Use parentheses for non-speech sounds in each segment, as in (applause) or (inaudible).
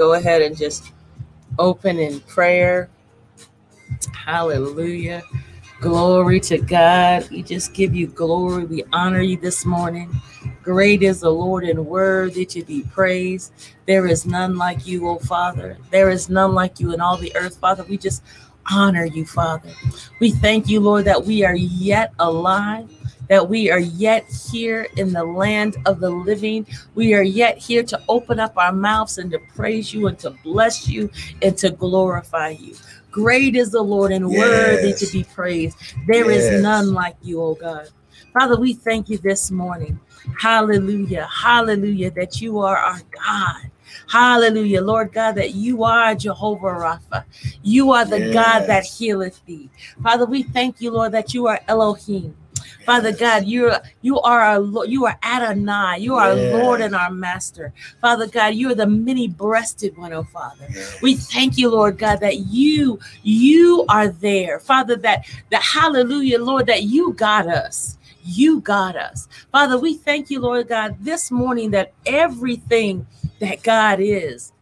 go ahead and just open in prayer. Hallelujah. Glory to God. We just give you glory. We honor you this morning. Great is the Lord and worthy to be praised. There is none like you, O Father. There is none like you in all the earth, Father. We just honor you, Father. We thank you, Lord, that we are yet alive, that we are yet here in the land of the living. We are yet here to open up our mouths and to praise you and to bless you and to glorify you. Great is the Lord and worthy to be praised. There is Yes. none like you, oh God. Father, we thank you this morning. Hallelujah. Hallelujah. That you are our God. Hallelujah. Lord God, that you are Jehovah Rapha. You are the God that healeth thee. Father, we thank you, Lord, that you are Elohim. Father God, you're you are our you are Adonai, you are our Lord and our Master. Father God, you are the many-breasted one, oh Father. Yes. We thank you, Lord God, that you you are there, Father. That that hallelujah, Lord, that you got us. You got us, Father. We thank you, Lord God, this morning that everything that God is,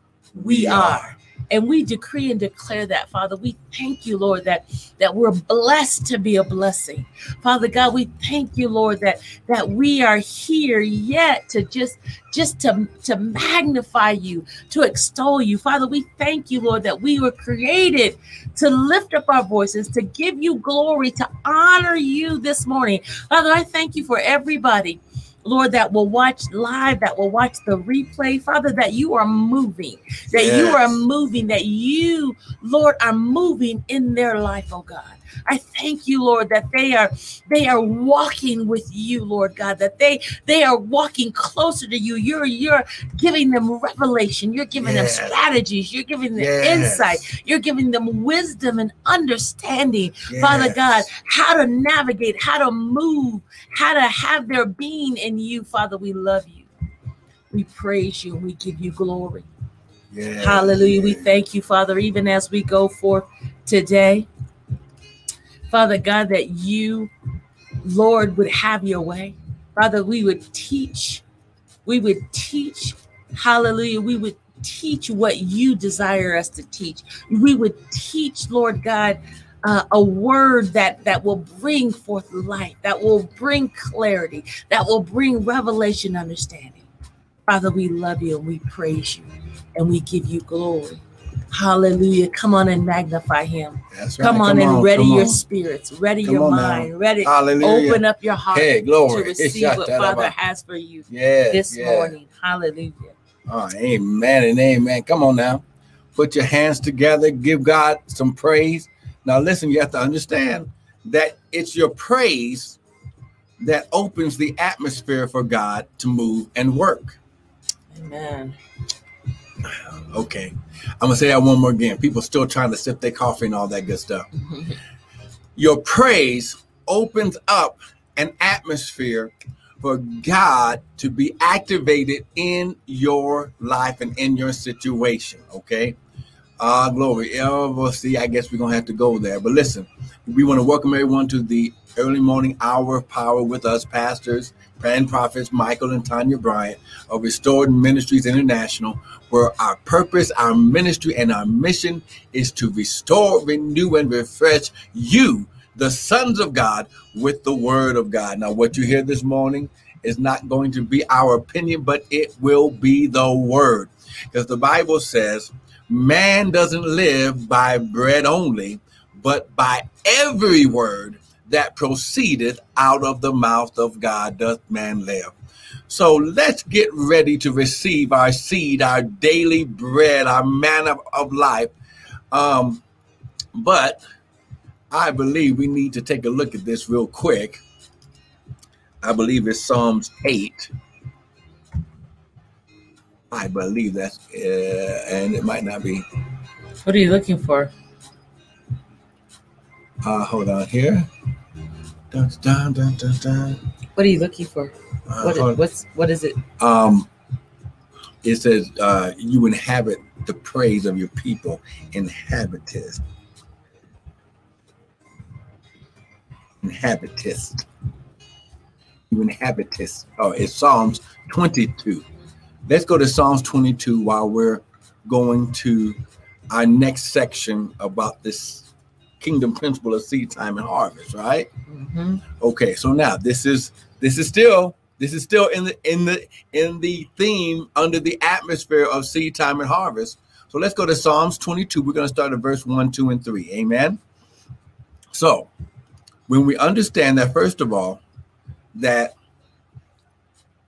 we, are. And we decree and declare that, Father. We thank you, Lord, that that we're blessed to be a blessing. Father God, we thank you, Lord, that that we are here yet to just just to, to magnify you, to extol you. Father, we thank you, Lord, that we were created to lift up our voices, to give you glory, to honor you this morning. Father, I thank you for everybody. Lord, that will watch live, that will watch the replay, Father, that you are moving, that you are moving, that you, Lord, are moving in their life, oh God. I thank you, Lord, that they are they are walking with you, Lord God, that they they are walking closer to you. You're you're giving them revelation, you're giving Yes. them strategies, you're giving them Yes. insight, you're giving them wisdom and understanding, Father God, how to navigate, how to move, how to have their being in you, Father. We love you. We praise you and we give you glory. Yes. Hallelujah. We thank you, Father, even as we go forth today. Father God, that you, Lord, would have your way. Father, we would teach. We would teach. Hallelujah. We would teach what you desire us to teach. We would teach, Lord God, uh, a word that that will bring forth life, that will bring clarity, that will bring revelation, understanding. Father, we love you and we praise you and we give you glory. Hallelujah. Come on and magnify him. Right. Come on and ready come your on. spirits, ready Come your on now. mind, ready. Hallelujah. Open up your heart Hey, to (laughs) receive what Father has for you Yes. this yes. morning. Hallelujah. Oh, amen and amen. Come on now. Put your hands together. Give God some praise. Now, listen, you have to understand that it's your praise that opens the atmosphere for God to move and work. Amen. (sighs) Okay. I'm going to say that one more again. People still trying to sip their coffee and all that good stuff. (laughs) Your praise opens up an atmosphere for God to be activated in your life and in your situation. Okay. Ah, glory. Oh, well, see, I guess we're going to have to go there. But listen, we want to welcome everyone to the early morning hour of power with us, pastors and prophets Michael and Tanya Bryant of Restored Ministries International, where our purpose, our ministry, and our mission is to restore, renew, and refresh you, the sons of God, with the word of God. Now, what you hear this morning is not going to be our opinion, but it will be the word. Because the Bible says, man doesn't live by bread only, but by every word that proceedeth out of the mouth of God doth man live. So let's get ready to receive our seed, our daily bread, our manna of life. Um, but I believe we need to take a look at this real quick. I believe it's Psalms 8. I believe that's, uh, and it might not be. What are you looking for? Uh, hold on here. Dun, dun, dun, dun, dun. What are you looking for? Uh, What what's what is it? um, it says uh, you inhabit the praise of your people, inhabitest, inhabitest, you inhabitest. Oh, it's Psalms 22. Let's go to Psalms 22 while we're going to our next section about this kingdom principle of seed time and harvest, right? Mm-hmm. Okay, so now this is this is still this is still in the in the in the theme under the atmosphere of seed time and harvest. So let's go to Psalms 22. We're going to start at verse 1, 2, and 3. Amen. So when we understand that, first of all, that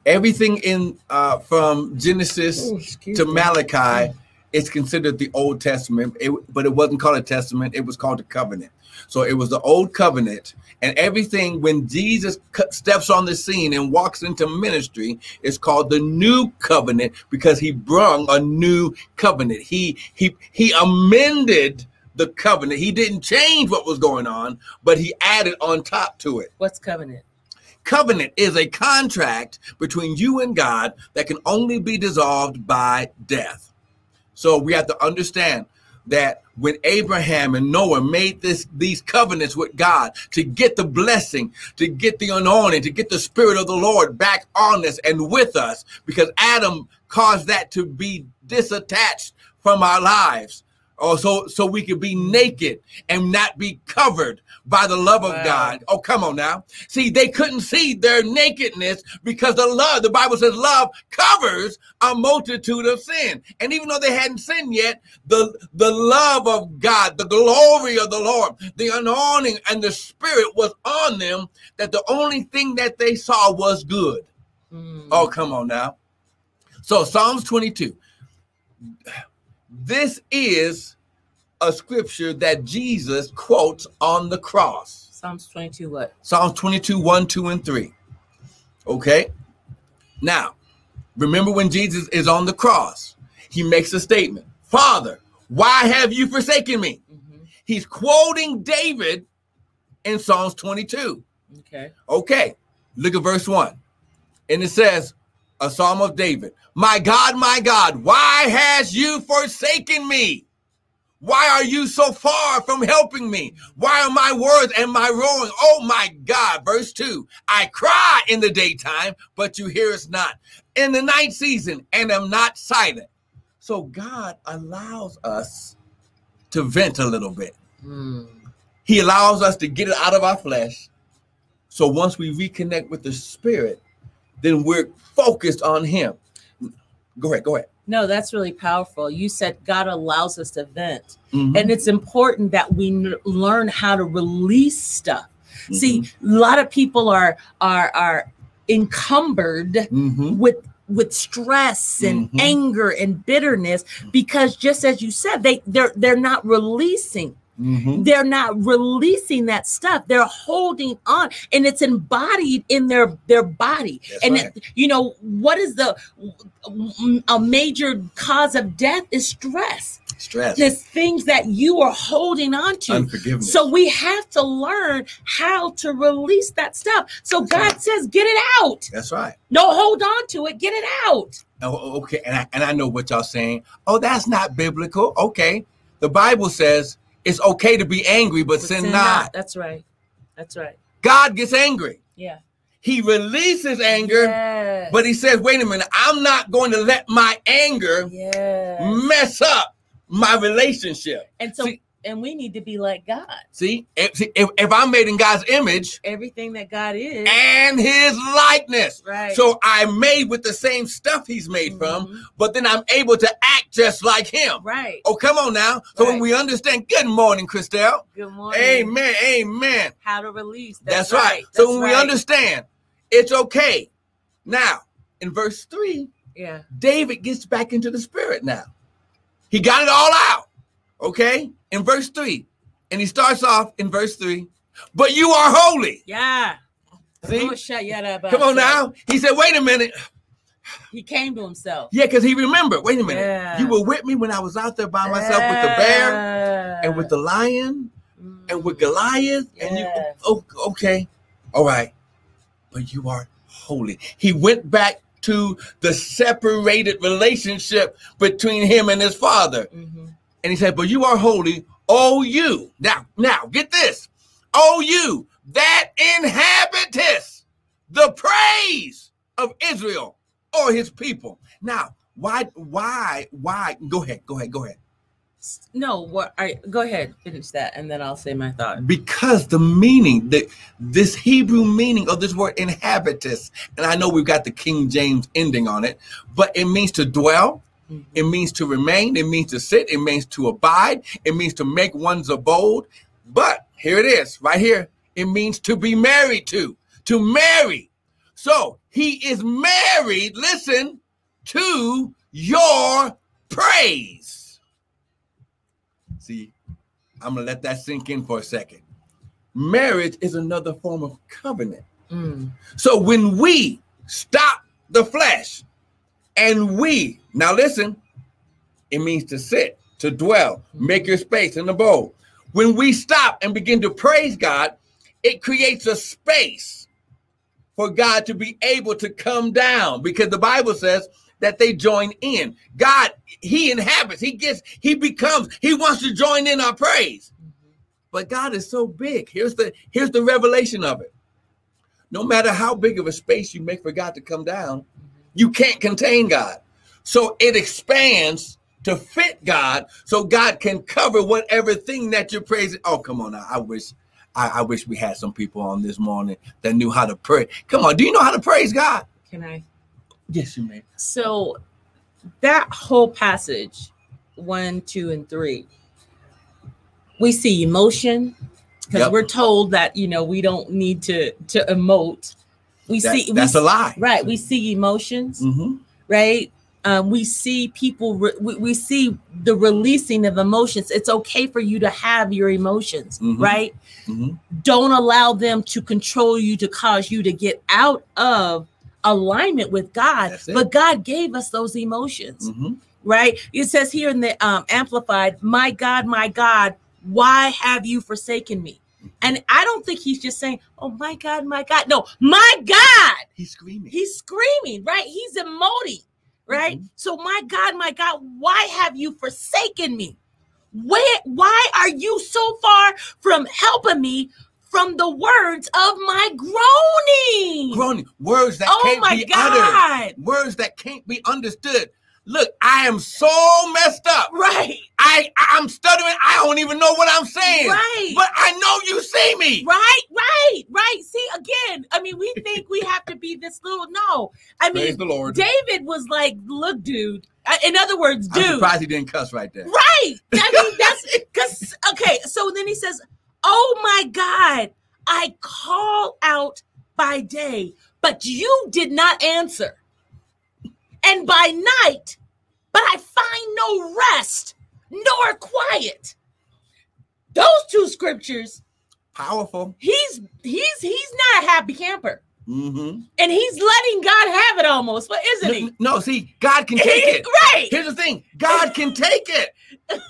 everything in uh, from Genesis Oh, to me. Is considered the Old Testament, it, but it wasn't called a testament, it was called a covenant. So it was the old covenant, and everything when Jesus steps on the scene and walks into ministry is called the new covenant because he brung a new covenant. He he he amended the covenant. He didn't change what was going on, but he added on top to it. What's covenant? Covenant is a contract between you and God that can only be dissolved by death. So we have to understand that when Abraham and Noah made this these covenants with God to get the blessing, to get the anointing, to get the spirit of the Lord back on us and with us, because Adam caused that to be disattached from our lives. Oh, so so we could be naked and not be covered by the love of Wow. God. Oh, come on now. See, they couldn't see their nakedness because the love, the Bible says love covers a multitude of sin. And even though they hadn't sinned yet, the, the love of God, the glory of the Lord, the anointing and the spirit was on them that the only thing that they saw was good. Mm. Oh, come on now. So Psalms 22. This is a scripture that Jesus quotes on the cross. Psalms 22, what? Psalms 22, 1, 2, and 3. Okay. Now, remember when Jesus is on the cross, he makes a statement Father, why have you forsaken me? hmm He's quoting David in Psalms 22. Okay. Okay, look at verse 1. And it says, a psalm of David My God, my God, why has you forsaken me? Why are you so far from helping me? Why are my words and my roaring? Oh my God. Verse 2 I cry in the daytime, but you hear us not. In the night season, and am not silent. So God allows us to vent a little bit. Mm. He allows us to get it out of our flesh. So once we reconnect with the spirit, then we're focused on him. Go ahead, go ahead. No, that's really powerful. You said God allows us to vent. Mhm. And it's important that we n- learn how to release stuff. See, Mm-hmm. a lot of people are are are encumbered Mhm. with with stress and Mhm. anger and bitterness because just as you said they they're they're not releasing Mhm. they're not releasing that stuff they're holding on and it's embodied in their their body That's and right. it- you know what is the a major cause of death is stress Stress, there's things that you are holding on to unforgiveness. so we have to learn how to release that stuff so That's god right. says get it out That's right. no hold on to it get it out Oh, okay, and I, and I know what y'all saying. Oh, that's not biblical. Okay, the Bible says it's okay to be angry, but, But sin, not. that's right that's right God gets angry. yeah He releases anger, yes. but he says, "Wait a minute, I'm not going to let my anger yeah mess up my relationship." and so See- and we need to be like god See, if, see, if, if I'm made in God's image everything that god is and His likeness, right so I'm made with the same stuff He's made from, Mhm. but then I'm able to act just like Him. right Oh, come on now. So when we understand, good morning, Christelle. good morning Amen. Amen. how to release That's, that's, right. That's So when we understand, it's okay. Now, in verse three, yeah David gets back into the spirit now. He got it all out. Okay? In verse three. And he starts off in verse three. But you are holy. yeah See? Yeah, Come on now. He said, wait a minute. he came to himself Yeah, because he remembered. Wait a minute. Yeah. You were with me when I was out there by myself with the bear and with the lion and with Mm. Goliath. And you oh, okay. All right. But you are holy. He went back to the separated relationship between him and his father. Mhm. And he said, But you are holy, oh you. Now, now get this. Oh you that inhabiteth the praise of Israel or his people. Now, Why? Why? Why? Go ahead. Go ahead. Go ahead. No, what? I go ahead, finish that, and then I'll say my thought. Because the meaning, the this Hebrew meaning of this word inhabitest, and I know we've got the King James ending on it, but it means to dwell. Mhm. It means to remain. It means to sit. It means to abide. It means to make one's abode. But here it is, right here. It means to be married to, to marry. So he is married, listen, to your praise. See, I'm going to let that sink in for a second. Marriage is another form of covenant. Mm. So when we stop the flesh and we, now listen, it means to sit, to dwell, make your space in the bowl. When we stop and begin to praise God, it creates a space for God to be able to come down because the Bible says that they join in. God, He inhabits, He gets, He becomes, He wants to join in our praise. But God is so big. Here's the here's the revelation of it. No matter how big of a space you make for God to come down, you can't contain God. So it expands to fit God so God can cover whatever thing that you're praising. Oh, come on now. I wish I, I wish we had some people on this morning that knew how to pray. Come on, do you know how to praise God? Can I? Yes, you may. So that whole passage, one, two, and three, we see emotion because Yep. we're told that you know we don't need to to emote. We That- see we that's a lie. right. We see emotions, hmm right? Um, we see people. Re- we, we see the releasing of emotions. It's okay for you to have your emotions, Mhm. right? hmm don't allow them to control you to cause you to get out of alignment with God. But God gave us those emotions, hmm right? It says here in the um, Amplified, My God, my God, why have you forsaken me? And I don't think he's just saying, Oh my God, my God. No, my God. He's screaming. He's screaming, right? He's emoting, right? Mhm. So, my God, my God, why have you forsaken me? Where, why are you so far from helping me from the words of my groaning? Groaning words that oh can't my be uttered. God. Words that can't be understood. Look, I am so messed up. Right, I I'm stuttering. I don't even know what I'm saying. right. But I know you see me. Right, right, right. See, again, I mean, we think we have to be this little. No, I Praise mean, the Lord. David was like, "Look, dude." In other words, I'm dude, surprised he didn't cuss right there. Right. I mean, (laughs) that's because, okay. So then he says, Oh my God, I call out by day, but you did not answer. And by night, but I find no rest nor quiet. Those two scriptures, Powerful. he's he's he's not a happy camper. Mm-hmm. And he's letting God have it almost, but isn't he? No, see, God can take it. right. Here's the thing: God can take it.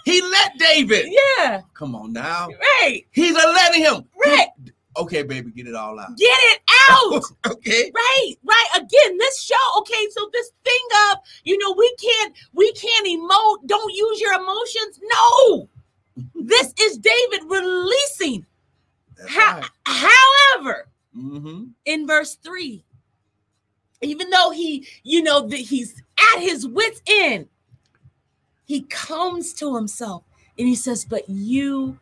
He let David. Yeah. Come on now. Right. He's letting him. Right. Okay, baby, get it all out. Get it out. (laughs) okay. Right, right. Again, this show, okay, so this thing of, you know, we can't we can't emote, don't use your emotions. No. (laughs) This is David releasing. How, right. however, Mm-hmm. in verse 3, even though he, you know, that he's at his wits end, he comes to himself and he says, "But you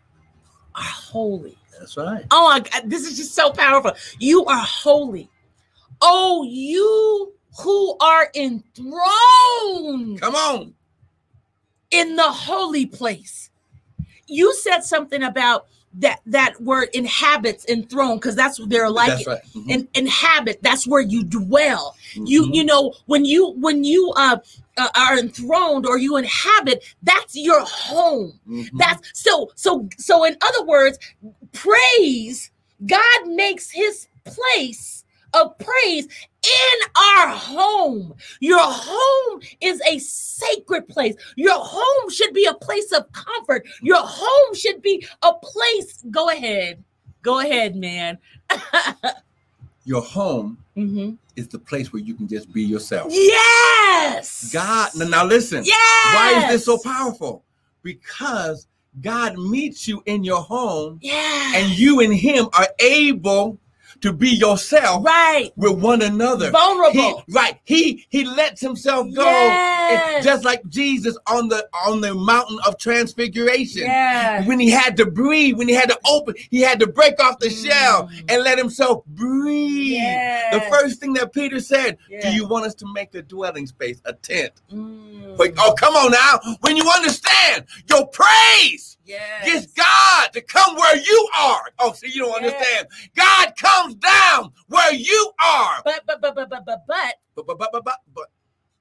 are holy." That's right. Oh my God, this is just so powerful. You are holy. Oh, you who are enthroned Come on. in the holy place. You said something about that that word inhabits enthroned because that's what they're like That's right. Mhm. in, inhabit that's where you dwell you Mhm. you know when you when you uh, uh are enthroned or you inhabit that's your home Mhm. that's so so so in other words, praise, God makes his place of praise in our home. Your home is a sacred place. Your home should be a place of comfort. Your home should be a place. Go ahead. Go ahead, man. (laughs) Your home Mhm. is the place where you can just be yourself. Yes. God, now, now listen. Yes. Why is this so powerful? Because God meets you in your home Yeah. and you and him are able to be yourself Right. with one another. Vulnerable. He, right. He he lets himself go. Yes. Just like Jesus on the on the mountain of transfiguration. Yeah. When he had to breathe, when he had to open, he had to break off the shell Mm. and let himself breathe. Yes. The first thing that Peter said, Yeah. Do you want us to make a dwelling space, a tent? Mm. But oh, come on now. When you understand your praise Yes. gets God to come where you are. Oh, see, you don't Yes. understand. God comes down where you are. But but but but but but but But, but, but, but, but, but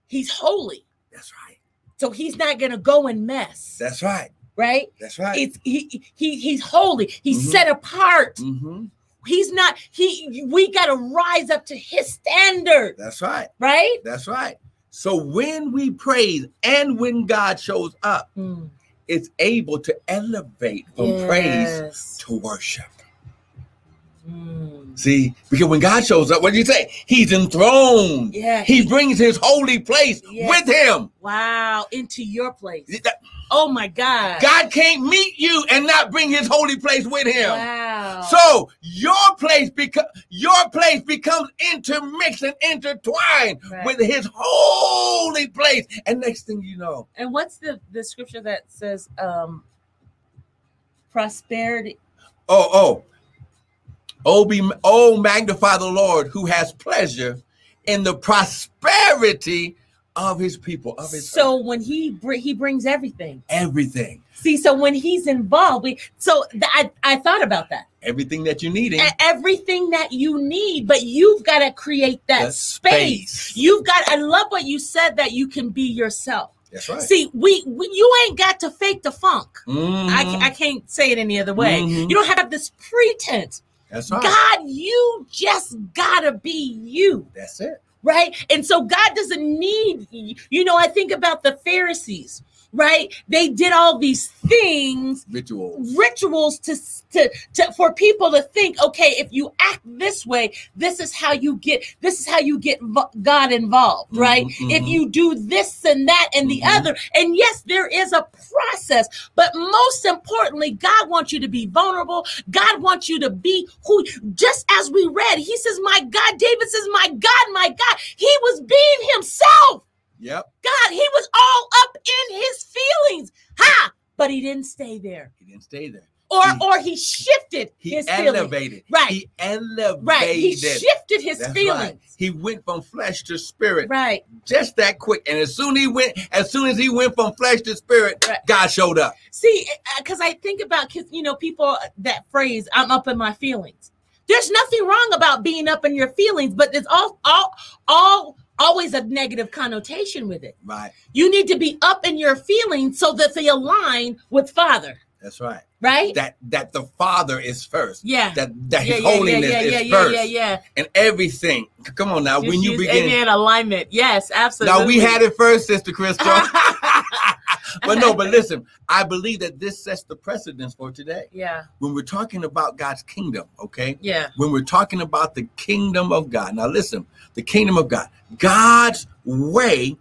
he's holy. that's right. So he's not gonna go and mess. That's right. right. That's right. It's he he he's holy. He's Mhm. set apart. Mm-hmm. He's not he we gotta rise up to his standard, That's right. right? That's right. So when we praise and when God shows up, Mm. It's able to elevate from praise to worship. Mm. See, because when God shows up, what do you say? He's enthroned. Yeah. He brings his holy place Yes. with him. wow into your place. That- Oh my God. God can't meet you and not bring his holy place with him. Wow. So your place become your place becomes intermixed and intertwined Right. with his holy place. And next thing you know, and what's the the scripture that says um prosperity? oh, oh, oh, be oh, magnify the Lord who has pleasure in the prosperity of his people, of his So when he br- he brings everything. everything, See, so when he's involved, we so th- I I thought about that. everything that you need. Everything that you need, but you've got to create that space. space. You've got. I love what you said that you can be yourself. That's right. See, we, we you ain't got to fake the funk. I, Mhm. I can't say it any other way. Mhm. You don't have this pretense. That's right. God, you just gotta be you, That's it. Right? And so God doesn't need. You know, I think about the Pharisees, right? They did all these things Rituals. rituals to, to to for people to think okay if you act this way this is how you get this is how you get god involved right Mhm, if you do this and that and the Mhm. other and yes there is a process but most importantly god wants you to be vulnerable god wants you to be who just as we read he says my god david says my god my god he was being himself Yep. god he was all up in his feelings ha but he didn't stay there He didn't stay there. or He- or he shifted He his feelings. elevated. Right. He elevated. Right. He shifted his That's feelings. right. He went from flesh to spirit Right. just that quick. And as soon he went, as soon as he went from flesh to spirit, Right. God showed up. See, uh, because I think about 'cause, you know people uh, that phrase "I'm up in my feelings." There's nothing wrong about being up in your feelings, but it's all all all always a negative connotation with it. Right. You need to be up in your feelings so that they align with Father, That's right. right? That that the Father is first. yeah. That that yeah, His yeah, holiness yeah, is yeah, yeah, first. yeah, yeah. And everything. Come on now. Just when you begin. amen, alignment. Yes, absolutely. Now we had it first, Sister Crystal. (laughs) (laughs) (laughs) but no, but listen, I believe that this sets the precedence for today. yeah, When we're talking about God's kingdom, okay? yeah, When we're talking about the kingdom of God. Now listen, the kingdom of God, God's way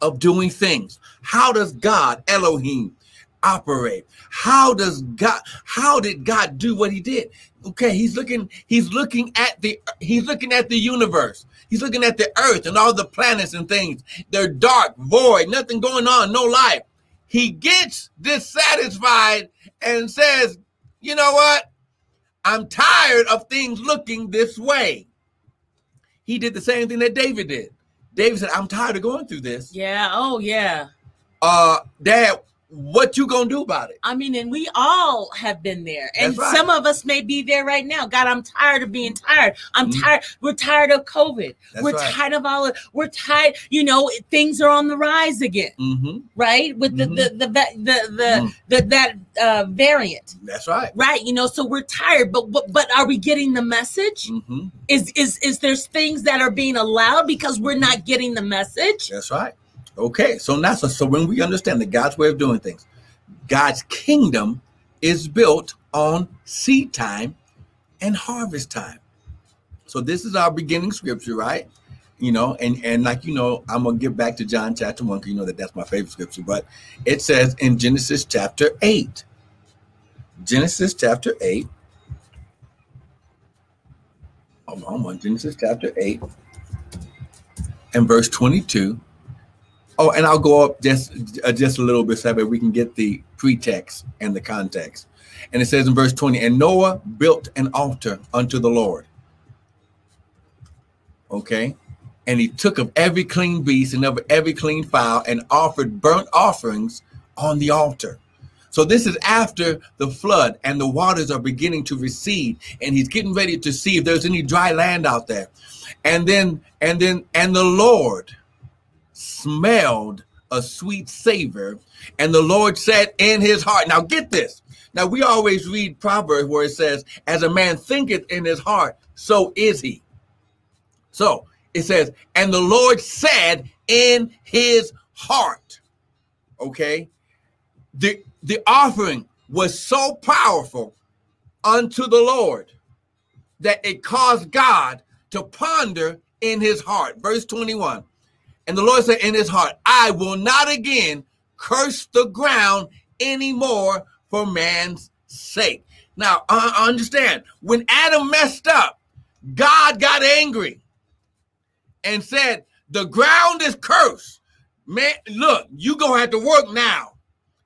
of doing things. How does God, Elohim, operate? How does God how did God do what he did? Okay, he's looking he's looking at the he's looking at the universe. He's looking at the earth and all the planets and things. They're dark, void, nothing going on, no life. He gets dissatisfied and says, "You know what? I'm tired of things looking this way." He did the same thing that David did. David said, "I'm tired of going through this." yeah. Oh, yeah. Uh, Dad, what you gonna do about it? I mean, and we all have been there. And right. some of us may be there right now. God, I'm tired of being tired. I'm Mhm. tired. We're tired of COVID. That's we're right. tired of all of, we're tired, you know, things are on the rise again, Mm-hmm. right? With Mhm. the, the, the, the, the, the, Mhm. the, that uh, variant. That's right. Right, you know, so we're tired, but but, but are we getting the message? Mm-hmm. Is is is there's things that are being allowed because we're not getting the message? That's right. Okay, so now, so, so when we understand that God's way of doing things, God's kingdom is built on seed time and harvest time. So this is our beginning scripture, right? You know, and and like you know, I'm gonna get back to John chapter one because you know that that's my favorite scripture. But it says in Genesis chapter eight, Genesis chapter eight. Hold on, Genesis chapter 8 and verse 22. Oh, and I'll go up just uh, just a little bit so that we can get the pretext and the context. And it says in verse 20, and Noah built an altar unto the Lord. Okay. And he took of every clean beast and of every clean fowl and offered burnt offerings on the altar. So this is after the flood and the waters are beginning to recede and he's getting ready to see if there's any dry land out there. And then and then and the Lord smelled a sweet savor and the Lord said in his heart. Now get this. Now we always read Proverbs where it says as a man thinketh in his heart, so is he. So it says, and the Lord said in his heart. Okay. The the offering was so powerful unto the Lord that it caused God to ponder in his heart. Verse 21. And the Lord said in his heart, I will not again curse the ground anymore for man's sake. Now, uh, understand, when Adam messed up, God got angry and said, The ground is cursed. Man, look, you gonna have to work now.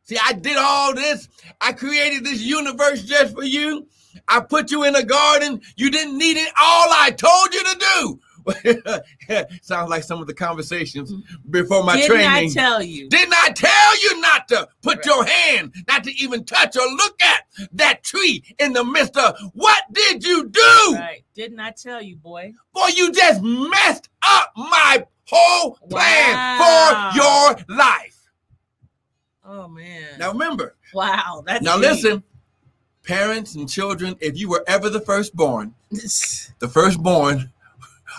See, I did all this. I created this universe just for you. I put you in a garden. You didn't need it. All I told you to do (laughs) Sounds like some of the conversations before my training. Didn't. I tell you? Didn't I tell you not to put Right. your hand, not to even touch or look at that tree in the midst of what did you do? Right. Didn't I tell you, boy? Boy, you just messed up my whole plan Wow. for your life. Oh man. Now remember, wow. That's now deep. listen, parents and children, if you were ever the firstborn, (laughs) the firstborn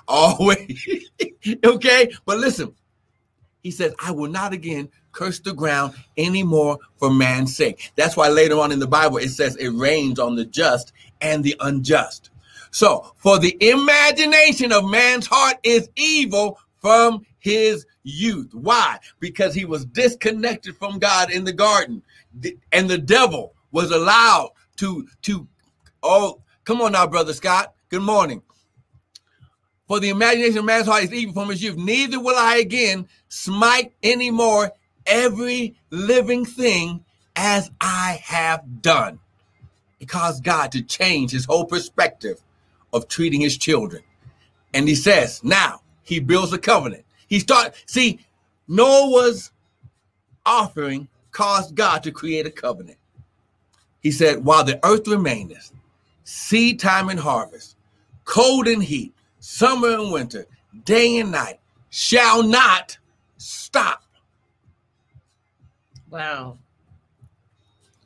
always. (laughs) Okay? But listen he says i will not again curse the ground anymore for man's sake. That's why later on in the bible it says it rains on the just and the unjust. So for the imagination of man's heart is evil from his youth. Why? Because he was disconnected from god in the garden. And the devil was allowed to to oh come on now brother scott. Good morning for the imagination of man's heart is evil from his youth. Neither will I again smite any more every living thing as I have done. It caused God to change his whole perspective of treating his children. And he says, now he builds a covenant. He start see, Noah's offering caused God to create a covenant. He said, while the earth remaineth, seed time and harvest, cold and heat, summer and winter, day and night, shall not stop. Wow.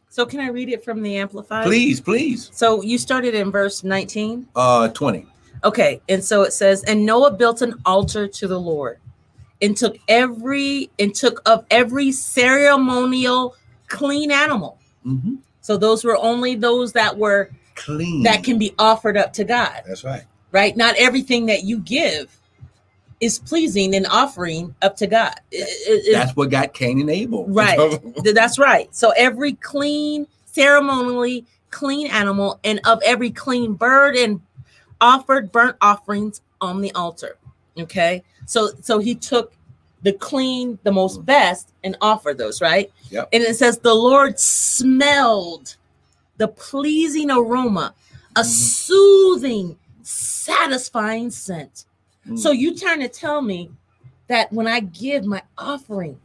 So can I read it from the Amplified? Please, please. So you started in verse 19. Uh 20. Okay, and so it says, and Noah built an altar to the Lord, and took every and took of every ceremonial clean animal. Mhm. So those were only those that were Clean. that can be offered up to God, That's right. Right? Not everything that you give is pleasing and offering up to God. It- it- it- That's what got Cain and Abel. (laughs) Right. That's right. So every clean, ceremonially clean animal and of every clean bird and offered burnt offerings on the altar. Okay. So so he took the clean, the most best, and offered those, right? Yep. And it says the Lord smelled the pleasing aroma, a Mhm. soothing, satisfying scent. Mm. So you trying to tell me that when I give my offering,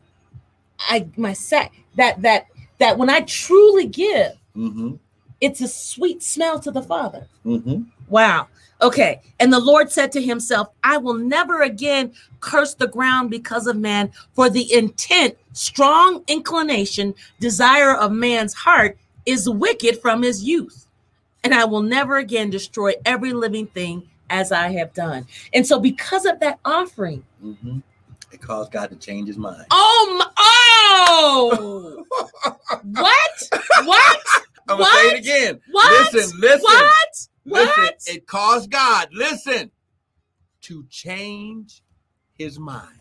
I my sac that that that when I truly give, Mhm. it's a sweet smell to the Father. Mhm. Wow. Okay. And the Lord said to himself, I will never again curse the ground because of man, for the intent, strong inclination, desire of man's heart is wicked from his youth. And I will never again destroy every living thing as I have done. And so, because of that offering, Mhm. It caused God to change his mind. oh, my, oh, (laughs) what? What? I'm gonna say it again. What? Listen, listen. What? Listen, What? it caused God, listen, to change his mind.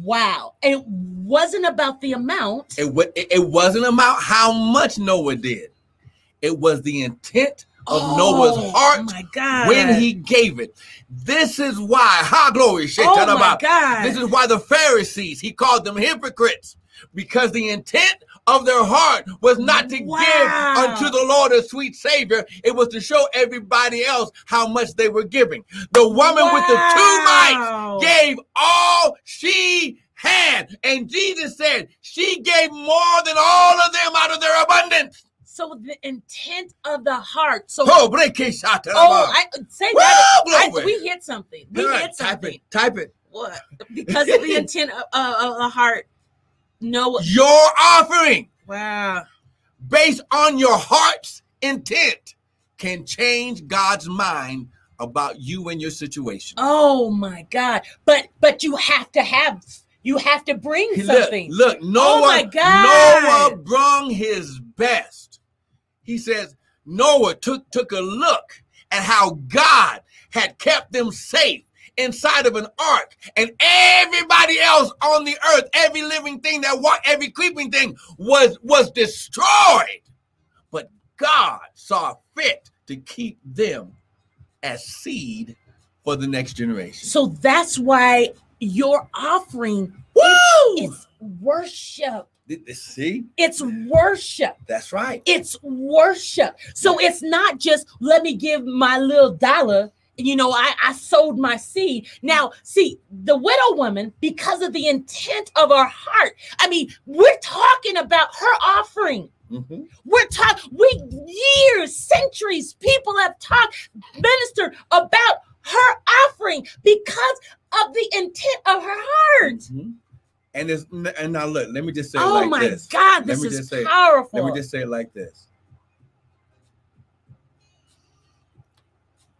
Wow. It wasn't about the amount. It, it, it wasn't about how much Noah did. It was the intent of Oh, Noah's heart when he gave it. This is why, high glory, Oh my. God. This is why the Pharisees, he called them hypocrites, because the intent of their heart was not to Wow. give unto the Lord a sweet Savior. It was to show everybody else how much they were giving. The woman with the two mites gave all she had. And Jesus said, she gave more than all of them out of their abundance. So the intent of the heart. So Oh, break it, shot, oh, I say that. I, we hit something. We All right, hit type something. it. Type it. What? Because of the (laughs) intent of, of, of the heart. No. Your offering, Wow. based on your heart's intent, can change God's mind about you and your situation. Oh my God. But but you have to have you have to bring something. look, Noah, oh, my God. Noah brung his best. He says Noah took took a look at how God had kept them safe inside of an ark, and everybody else on the earth, every living thing that walked, every creeping thing was was destroyed. But God saw fit to keep them as seed for the next generation. So that's why your offering Woo! is worship. See, It's worship. that's right. It's worship. So it's not just let me give my little dollar. You know, I, I sowed my seed. Now, see, the widow woman, because of the intent of her heart, I mean, we're talking about her offering. Mhm. We're talking, we years, centuries, people have talked, ministered about her offering because of the intent of her heart. Mhm. And it's and now look, let me just say oh like my this. God, Let this me is just say- powerful. Let me just say it like this.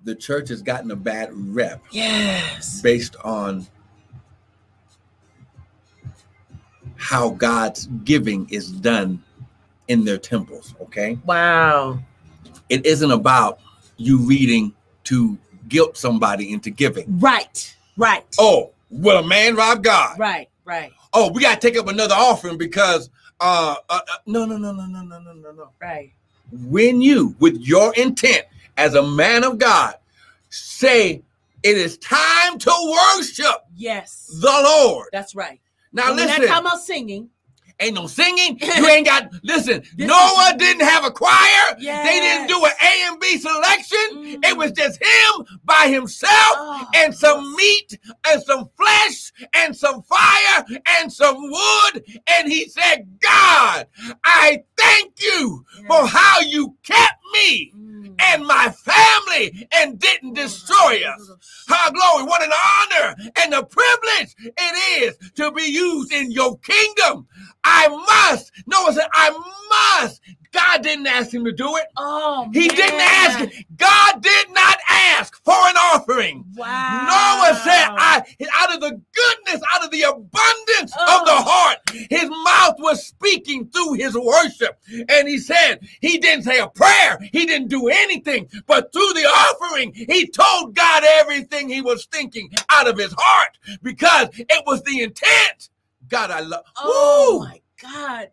The church has gotten a bad rep yes. based on how God's giving is done in their temples, okay? Wow. It isn't about you reading to guilt somebody into giving. Right. Right. Oh, will a man rob God? Right. Right. Oh, we got to take up another offering because uh, uh, uh no no no no no no no no no. Right. when you, with your intent as a man of God, say it is time to worship Yes. the Lord. That's right. Now And we're not listen, talking about singing. Ain't no singing. (laughs) You ain't got listen. Noah is- didn't have a choir. They didn't do an A and B selection. Mm. It was just him by himself Oh, and some meat and some flesh and some fire and some wood. And he said, God, I thank you for how you kept me and my family and didn't destroy us. How glory, what an honor and a privilege it is to be used in your kingdom. I must, Noah said, I must. God didn't ask him to do it. Oh, He didn't ask. man. God did not ask for an offering. Wow. Noah said, I out of the goodness, out of the abundance Oh. of the heart, his mouth was speaking through his worship. And he said, he didn't say a prayer, he didn't do anything, but through the offering, he told God everything he was thinking out of his heart because it was the intent. God, I love. Oh Woo! my God.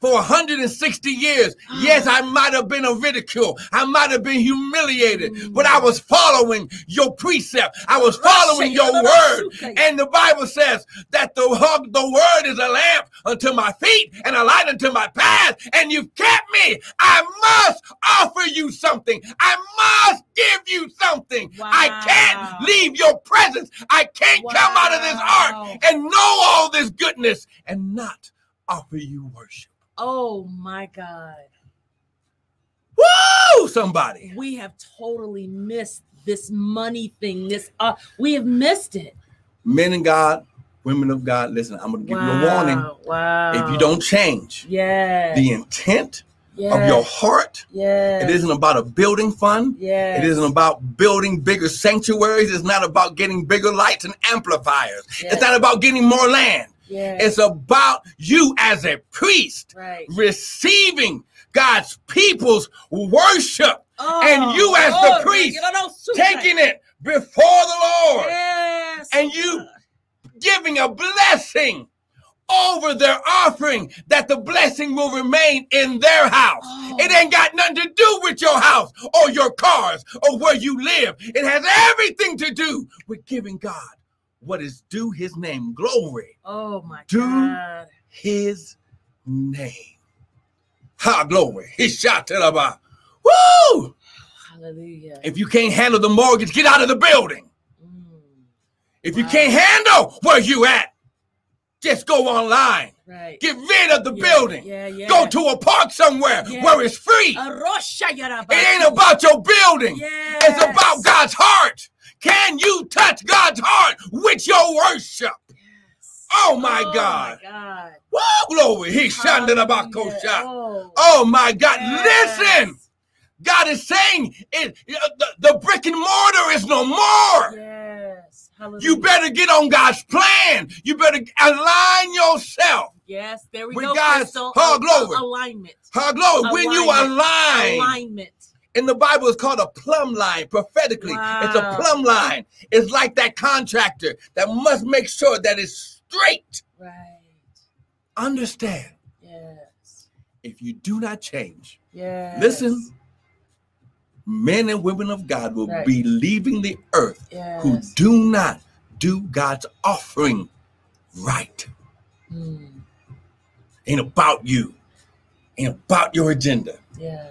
For 160 years. Yes, I might have been a ridicule. I might have been humiliated, but I was following your precept. I was following your word. And the Bible says that the hug, the word is a lamp unto my feet and a light unto my path. And you've kept me. I must offer you something. I must give you something. I can't leave your presence. I can't come out of this ark and know all this goodness and not offer you worship. Oh my God. Woo! Somebody. We have totally missed this money thing. This uh we have missed it. Men and God, women of God, listen, I'm going to give you a warning. Wow. If you don't change yeah. the intent yes. of your heart, yeah. it isn't about a building fund. Yeah. It isn't about building bigger sanctuaries. It's not about getting bigger lights and amplifiers. It's not about getting more land. Yeah. It's about you as a priest right. receiving God's people's worship Oh, and you as the priest taking it before the Lord, Yes. and you giving a blessing over their offering that the blessing will remain in their house. Oh. It ain't got nothing to do with your house or your cars or where you live. It has everything to do with giving God what is due his name. Glory, Oh my Do- God. his name. Ha, glory. He the bar. Woo! Hallelujah. If you can't handle the mortgage, get out of the building. Mm, If you can't handle where you at, just go online. right. Get rid of the Yeah, building. Yeah, yeah. Go to a park somewhere where it's free. It ain't about your building. Yes. It's about God's heart. Can you touch God's heart with your worship? Yes. Oh my God. Oh God. My God. Woo, glory. He shanded about shot. Oh. Oh my God. Yes. Listen. God is saying it, uh, the, the brick and mortar is no more. Yes. Hallelujah. You better get on God's plan. You better align yourself. Yes, there we With go. God's- Crystal. oh, uh, Al- uh, glory. Alignment. Her glory. When you align, Alignment. In the Bible, it's called a plumb line prophetically. It's a plumb line. It's like that contractor that must make sure that it's straight. Right. Understand, Yes. if you do not change, Yes. Listen. men and women of God will Right. be leaving the earth Yes. who do not do God's offering right. Mm, Ain't about you. Ain't about your agenda. yeah.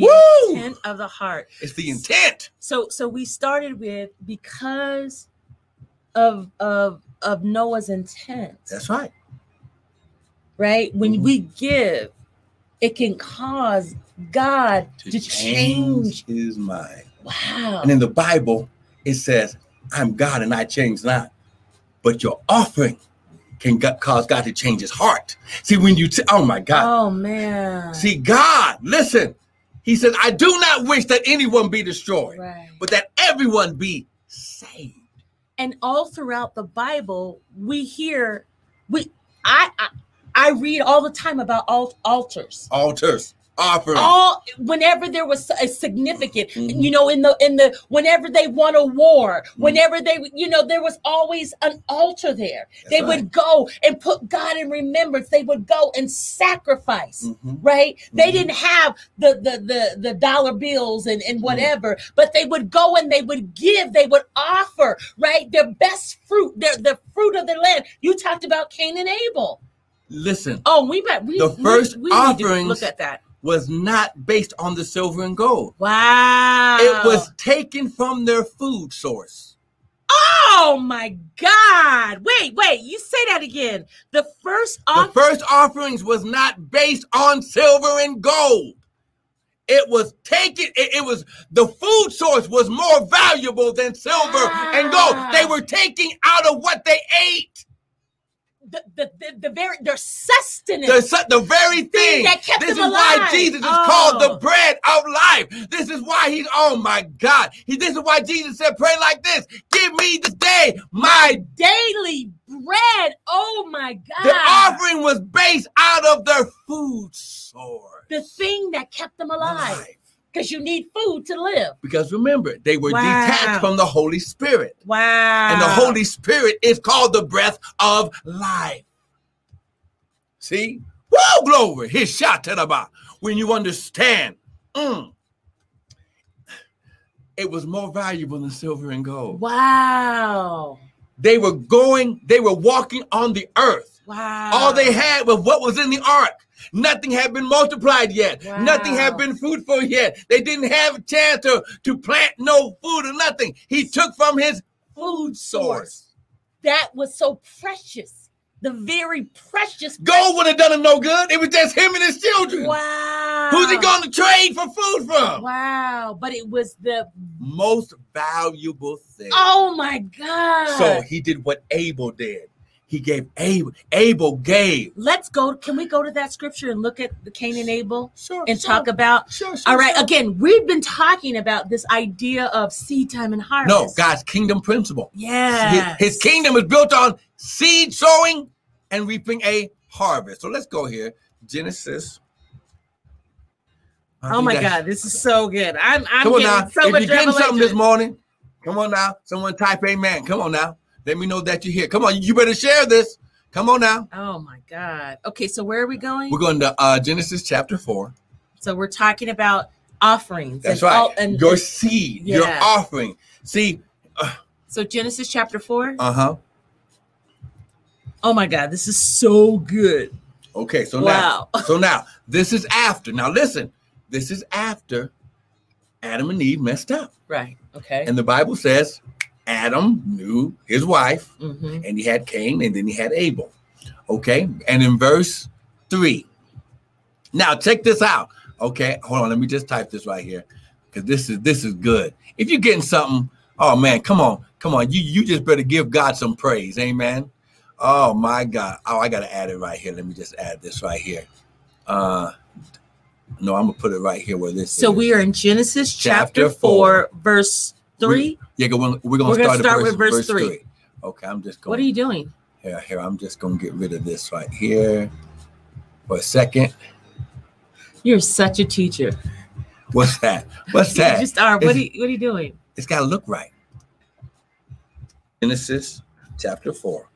The Woo! intent of the heart. It's the intent. So so we started with because of of of Noah's intent. That's right. right? When Mhm. we give, it can cause God To, to, change change. his mind. Wow. And in the Bible, it says, I'm God and I change not. But your offering can cause God to change his heart. See, when you, t- oh my God. oh man. See, God, listen, he says, I do not wish that anyone be destroyed, right. but that everyone be saved. And all throughout the Bible, we hear we I I, I read all the time about al- altars. Altars, offering. all whenever there was a significant Mhm. you know in the in the whenever they won a war Mm-hmm. whenever they you know there was always an altar there That's they right. would go and put god in remembrance they would go and sacrifice Mhm. right they Mhm. didn't have the the the, the dollar bills and, Mm-hmm. and whatever but they would go and they would give they would offer right their best fruit their the fruit of their land you talked about cain and abel Listen, oh we bet we The we- first we, need to offerings- look at that was not based on the silver and gold. Wow. It was taken from their food source. Oh my God. Wait, wait. You say that again. The first The first offerings was not based on silver and gold. It was taken, it, it was the food source was more valuable than silver and gold. They ah. were taking out of what they ate. The, the, the, the very their sustenance. The, su- the very thing. that kept this is them why alive. Jesus is Oh. called the oh. bread of life. This is why he's, oh my God. He, this is why Jesus said, pray like this. Give me this day my daily bread. Oh my God. The offering was based out of their food source. The thing that kept them alive. Life. Because you need food to live. Because remember, they were Wow. detached from the Holy Spirit. Wow. And the Holy Spirit is called the breath of life. See? Whoa, glory. His shot to the bar. When you understand, mm, it was more valuable than silver and gold. Wow. They were going, they were walking on the earth. Wow. All they had was what was in the ark. Nothing had been multiplied yet. Wow. Nothing had been fruitful yet. They didn't have a chance to, to plant no food or nothing. He took from his food source. source. That was so precious. The very precious. Gold would have done him no good. It was just him and his children. Wow. Who's he going to trade for food from? Wow. But it was the Most valuable thing. oh my God. So he did what Abel did. He gave Abel. Abel gave. let's go. Can we go to that scripture and look at the Cain and Abel Sure. and sure, talk about Sure, sure. all right, sure. again, we've been talking about this idea of seed time and harvest. No, God's kingdom principle. Yeah. His, his kingdom is built on seed sowing and reaping a harvest. So let's go here. Genesis. I Oh my God, this is so good. I'm I'm Come on getting now. so if you're getting something this morning, come on now. Someone type amen. Come on now. Let me know that you're here. Come on. You better share this. Come on now. Oh my God. Okay, so where are we going? We're going to uh, Genesis chapter four. so we're talking about offerings. That's and right. all- and your seed, your offering. See, so Genesis chapter four. uh huh. Oh my God, this is so good. Okay, so Wow. now, (laughs) so now this is after. Now listen, this is after Adam and Eve messed up, Right. Okay. and the Bible says Adam knew his wife, hmm and he had Cain, and then he had Abel. Okay, and in verse three. Now check this out. Okay, hold on. Let me just type this right here because this is this is good. If you're getting something, oh man, come on, come on. You you just better give God some praise, amen. Oh my God. Oh, I gotta add it right here. Let me just add this right here. Uh no, I'm gonna put it right here where this So is. we are in Genesis chapter, Chapter four, verse three. yeah, we're, we're gonna We're gonna start, start with verse three. Okay, I'm just going What are you doing? Here, here, I'm just gonna get rid of this right here for a second. You're such a teacher. What's that? What's You that? just are. What are you, what are you doing? It's gotta look right. Genesis chapter four.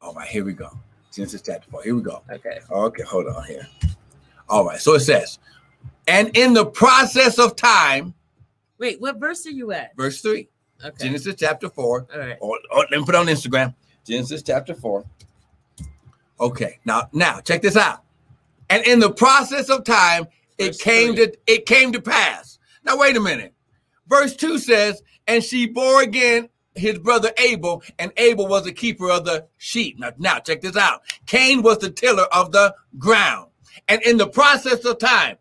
All right, here we go. Genesis chapter four. Here we go. Okay. Okay, hold on here. All right, so it says, and in the process of time, Wait, what verse are you at? verse three, Okay. Genesis chapter four. All right. Or, or let me put it on Instagram. Genesis chapter four. Okay, now now check this out. And in the process of time, it came three. to it came to pass. Now wait a minute. Verse two says, and she bore again his brother Abel, and Abel was the keeper of the sheep. Now, now check this out. Cain was the tiller of the ground. And in the process of time,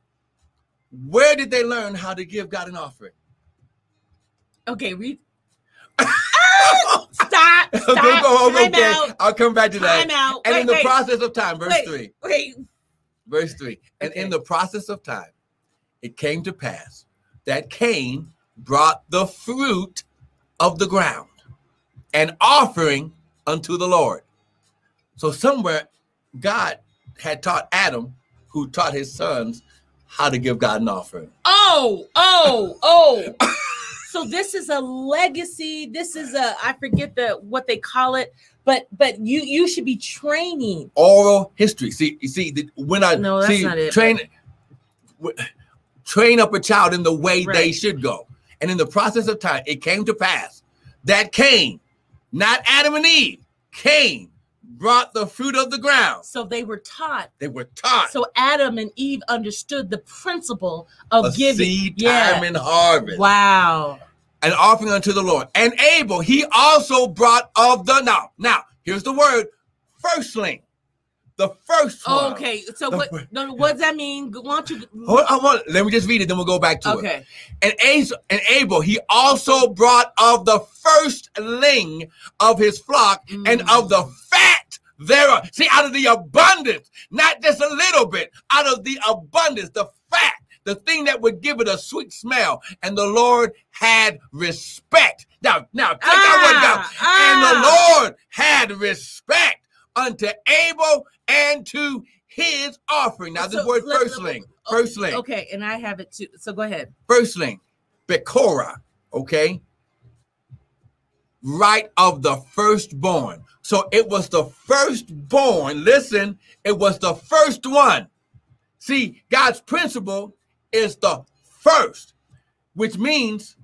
where did they learn how to give God an offering? Okay. Read. (coughs) Stop. (laughs) Stop. Oh, okay, go- Time okay. out. I'll come back to that. Time out. And Wait, in the wait, process of time, verse wait, three, Wait. verse three, and in the process of time, it came to pass that Cain brought the fruit of the ground, an offering unto the Lord. So somewhere, God had taught Adam, who taught his sons how to give God an offering. Oh. Oh. Oh. (laughs) so this is a legacy. This is a. I forget the what they call it. But but you you should be training. Oral history. See, you see, the- when I No, that's see not it, train, train up a child in the way they should go, and in the process of time, it came to pass that Cain, not Adam and Eve, Cain brought the fruit of the ground. So they were taught. They were taught So Adam and Eve understood the principle of a giving. seed yeah. time and harvest, Wow. an offering unto the Lord. And Abel, he also brought of the now. Now, here's the word: firstling, the first one. Okay. So The what? No, what does that mean? Why don't you? Hold on. Let me just read it, then we'll go back to it. Okay. And Abel, and Abel, he also brought of the firstling of his flock and Mm. of the fat thereof. See, out of the abundance, not just a little bit, out of the abundance, the fat, the thing that would give it a sweet smell. And the Lord had respect. Now, now, check out what God. Ah, And the ah. Lord had respect unto Abel and to his offering. Now, this So, word let- let- firstling, firstling Okay, and I have it too. So go ahead. firstling, Bekora, okay? Right of the firstborn. So it was the firstborn. Listen, it was the first one. See, God's principle is the first, which means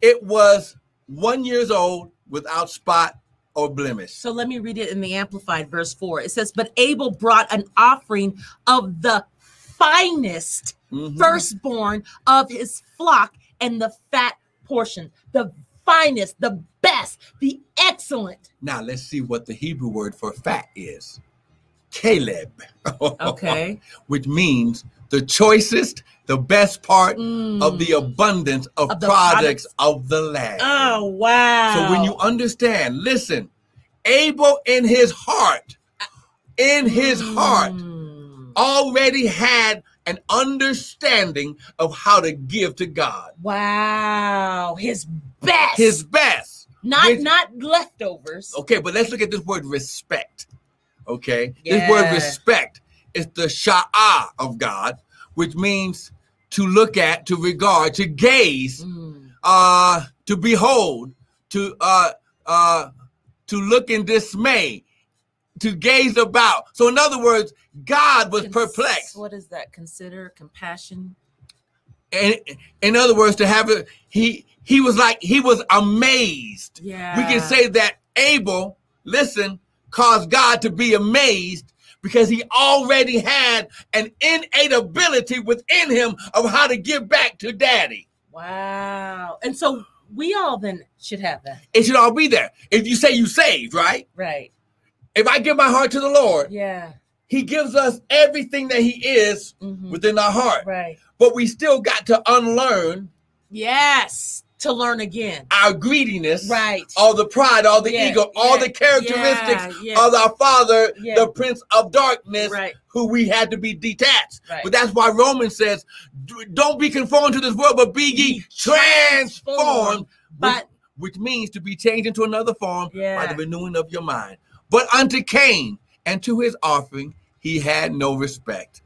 it was one years old without spot or blemish. So let me read it in the Amplified, verse four. It says, "But Abel brought an offering of the finest Mhm. firstborn of his flock and the fat portion, the finest, the best, the excellent." Now let's see what the Hebrew word for fat is. Caleb. Okay. (laughs) Which means the choicest, the best part of the Mm. abundance of, Of products, of the land. Oh wow! So when you understand, listen, Abel in his heart, in his heart, Mm. already had an understanding of how to give to God. Wow, his best. His best. not which- not leftovers. Okay, but let's look at this word word Okay, this word respect is the sha'ah of God, which means to look at, to regard, to gaze, Mm. uh, to behold, to uh, uh, to look in dismay, to gaze about. So, in other words, God was Cons- perplexed. What is that? Consider compassion. And in other words, to have it, he he was like he was amazed. Yeah. We can say that Abel, listen, caused God to be amazed because he already had an innate ability within him of how to give back to daddy. Wow. And so we all then should have that. It should all be there. If you say you saved, right? Right. If I give my heart to the Lord, Yeah. he gives us everything that he is Mhm. within our heart. Right. But we still got to unlearn Yes. To learn again. our greediness, Right. all the pride, all the ego, all the characteristics yeah, of our father, the prince of darkness, Right. who we had to be detached. Right. But that's why Romans says, don't be conformed to this world, but be ye transformed, but But which means to be changed into another form by the renewing of your mind. But unto Cain and to his offering, he had no respect.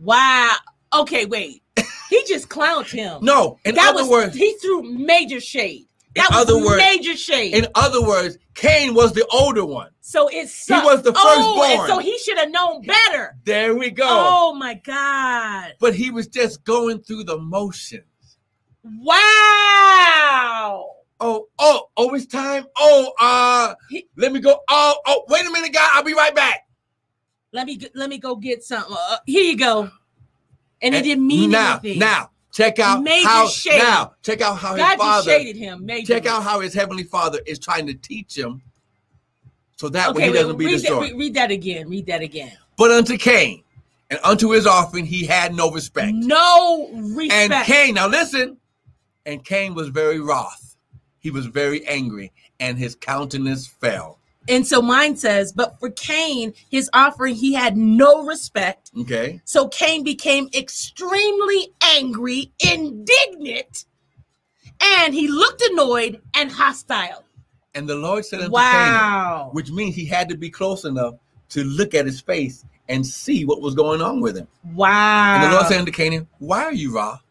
wow. Okay, wait. He just clowned him. No, in that other was words, he threw major shade. In That was other words- major shade. in other words, Cain was the older one. so it's He was the Oh, firstborn. so he should have known better. There we go. Oh my God. But he was just going through the motions. Wow. Oh, oh, oh, it's time. Oh, uh, He- let me go. Oh, oh, wait a minute, guy. I'll be right back. Let me let me go get something. Uh, here you go. And it didn't mean now, anything. now, check out Major how now check out how his God just father shaded him. Major. check out how his heavenly father is trying to teach him so that way he wait, doesn't be read, that, destroyed. read, read that again. Read that again. But unto Cain and unto his offering he had no respect. No respect. And Cain, now listen, and Cain was very wroth. He was very angry, and his countenance fell. And so mine says, but for Cain, his offering, he had no respect. Okay. So Cain became extremely angry, indignant, and he looked annoyed and hostile. And the Lord said unto Cain, Wow. which means he had to be close enough to look at his face and see what was going on with him. Wow. And the Lord said unto Canaan, Why are you wroth?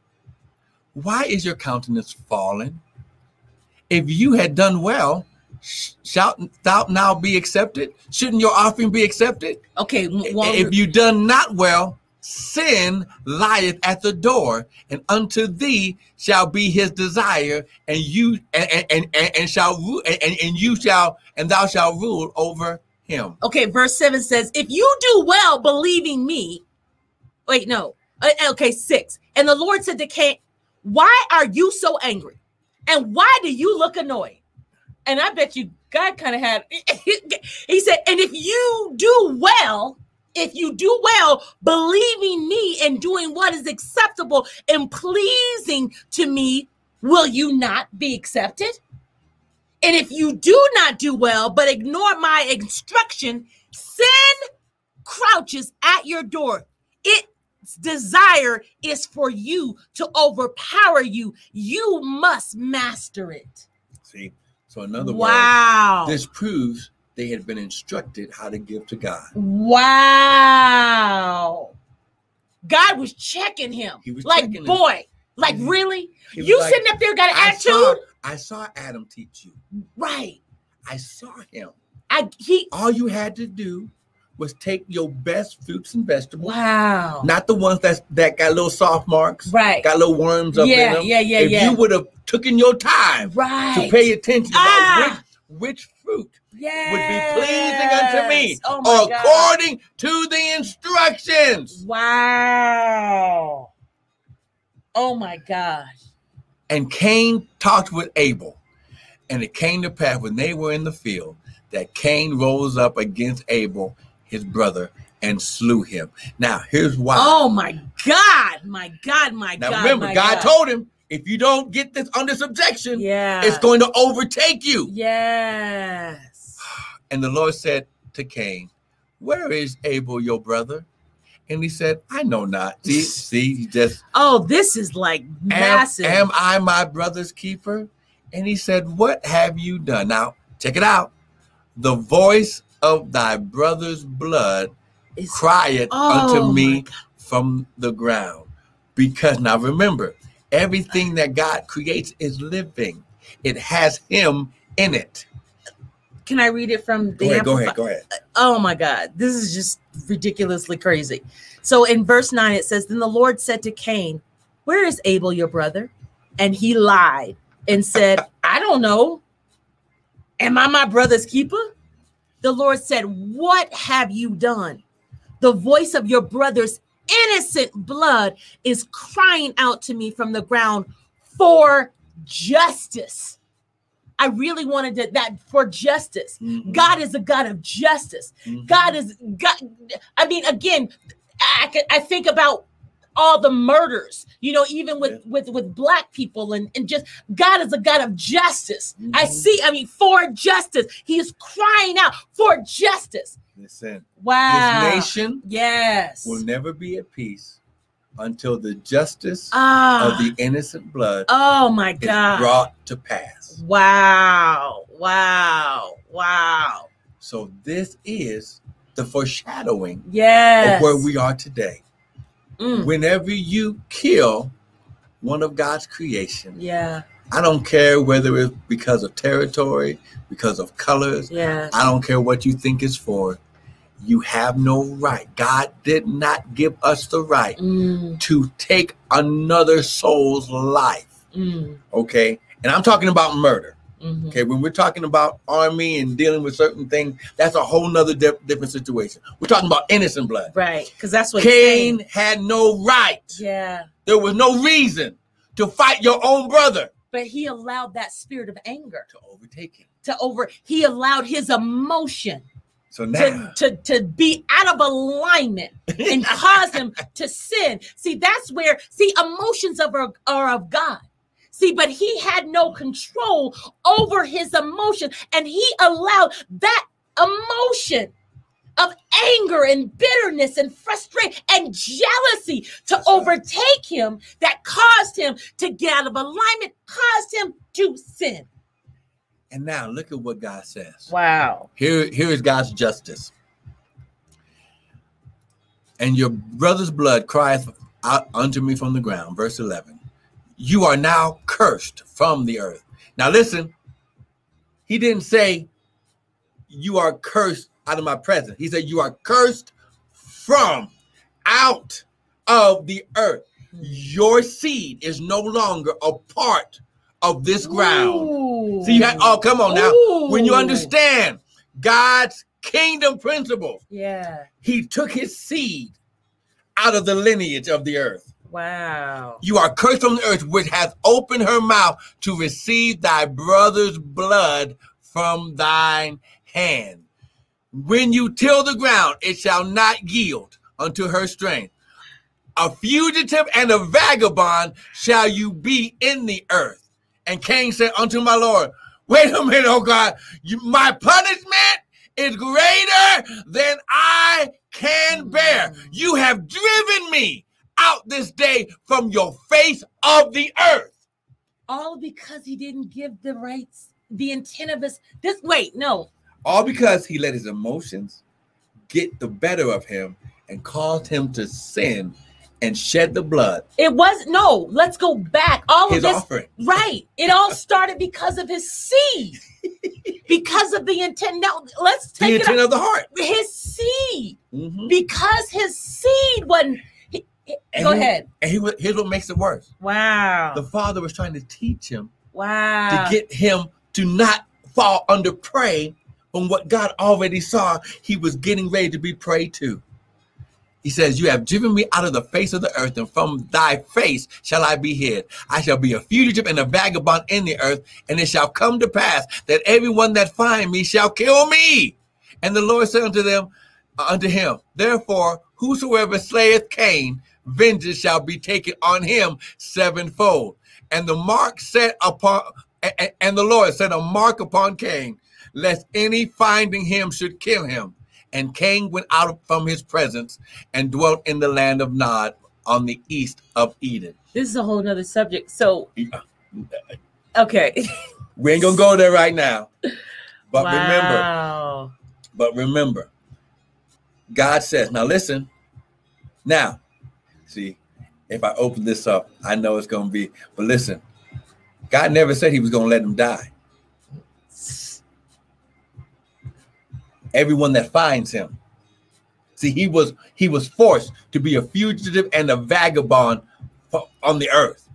Why is your countenance fallen? If you had done well, sh- shalt thou now be accepted? Shouldn't your offering be accepted? okay. Well, if you done not well, sin lieth at the door, and unto thee shall be his desire, and you and and, and, and shall rule and, and, you shall and thou shalt rule over him. okay, verse 7 says, If you do well believing me, wait, no. Uh, Okay, 6. And the Lord said to Cain, Why are you so angry? And why do you look annoyed? And I bet you God kind of had, (laughs) he said, And if you do well, if you do well, believing me and doing what is acceptable and pleasing to me, will you not be accepted? And if you do not do well, but ignore my instruction, sin crouches at your door. Its desire is for you to overpower you. You must master it. See, so in other wow. words, this proves they had been instructed how to give to God. wow. God was checking him. He was like, checking him. boy, like, Mhm. really? You like, sitting up there got an I attitude? saw, I saw Adam teach you. Right. I saw him. I he All you had to do was take your best fruits and vegetables, wow. not the ones that that got little soft marks, Right. got little worms up Yeah, in them. yeah, yeah, if yeah. you would have taken your time Right. to pay attention Ah. about which which fruit yes. would be pleasing unto me Oh my God. according to the instructions. Wow. Oh my gosh. And Cain talked with Abel. And it came to pass when they were in the field that Cain rose up against Abel, his brother, and slew him. Now, here's why. Oh my God. My God. My God. now, God. remember, my God, told him if you don't get this under subjection, Yeah. it's going to overtake you. Yes. (sighs) And the Lord said to Cain, Where is Abel, your brother? And he said, I know not. (laughs) See, see, he just Oh, this is like am, massive. am I my brother's keeper? And he said, What have you done? Now, check it out. The voice of thy brother's blood It's- crieth Oh, unto me from the ground. Because now remember, everything that God creates is living, it has him in it. can I read it from the Go ahead, go ahead, go ahead. Oh my God, this is just ridiculously crazy. So in verse 9, it says, Then the Lord said to Cain, Where is Abel, your brother? And he lied and said, I don't know. Am I my brother's keeper? The Lord said, What have you done? The voice of your brother's innocent blood is crying out to me from the ground for justice. I really wanted to, that for justice. Mhm, God is a God of justice. mhm. God is God. I mean, again, I I think about all the murders, you know, even with with with black people and and just God is a God of justice. I Mhm. see. I mean, for justice, He is crying out for justice. Listen, Wow. this nation yes. will never be at peace until the justice Ah. of the innocent blood oh my is God. brought to pass. Wow. Wow. Wow. So this is the foreshadowing Yes. of where we are today. Mm, Whenever you kill one of God's creation, yeah. I don't care whether it's because of territory, because of colors, Yeah. I don't care what you think it's for. You have no right. God did not give us the right Mm, to take another soul's life. mm, Okay. And I'm talking about murder. Mhm. Okay. When we're talking about army and dealing with certain things, that's a whole nother di- different situation. We're talking about innocent blood. Right. Because that's what Cain had no right. Yeah. There was no reason to fight your own brother But he allowed that spirit of anger to overtake him. to over, he allowed his emotion So now, to, to, to be out of alignment and (laughs) cause him to sin. See, that's where, see, emotions of are, are of God. See, but he had no control over his emotion, and he allowed that emotion of anger and bitterness and frustration and jealousy to overtake him that caused him to get out of alignment, caused him to sin. and now look at what God says. Wow. Here, here is God's justice. And your brother's blood crieth out unto me from the ground. Verse 11. You are now cursed from the earth. Now listen, he didn't say you are cursed out of my presence. He said you are cursed from out of the earth. Your seed is no longer a part of this ground. See, you had, oh, come on now. When you understand God's kingdom principles, Yeah. he took his seed out of the lineage of the earth. Wow. You are cursed from the earth, which has opened her mouth to receive thy brother's blood from thine hand. When you till the ground, it shall not yield unto her strength. A fugitive and a vagabond shall you be in the earth. And Cain said unto my Lord, Wait a minute, oh God, you, my punishment is greater than I can bear. You have driven me out this day from your face of the earth. All because he didn't give the rights, the intent of his. This wait, no. All because he let his emotions get the better of him and caused him to sin and shed the blood, It was no. Let's go back. All his of this, offering. right? It all started because of his seed, (laughs) because of the intent. Now let's The take it. intent of the heart. His seed, Mhm. because his seed wasn't. And go he- ahead. And he, here's what makes it worse. Wow. The father was trying to teach him wow. to get him to not fall under prey from what God already saw he was getting ready to be prey to. He says, You have driven me out of the face of the earth, and from thy face shall I be hid. I shall be a fugitive and a vagabond in the earth, and it shall come to pass that everyone that find me shall kill me. And the Lord said unto them, uh, unto him, Therefore, whosoever slayeth Cain, vengeance shall be taken on him sevenfold. And the mark set upon and the Lord set a mark upon Cain, lest any finding him should kill him. And Cain went out from his presence and dwelt in the land of Nod on the east of Eden. This is a whole nother subject. So, okay. (laughs) We ain't gonna go there right now. But remember, but remember, God says, now listen, now, see, if I open this up, I know it's gonna be, but listen, God never said he was gonna let him die. everyone that finds him. See, he was he was forced to be a fugitive and a vagabond on the earth.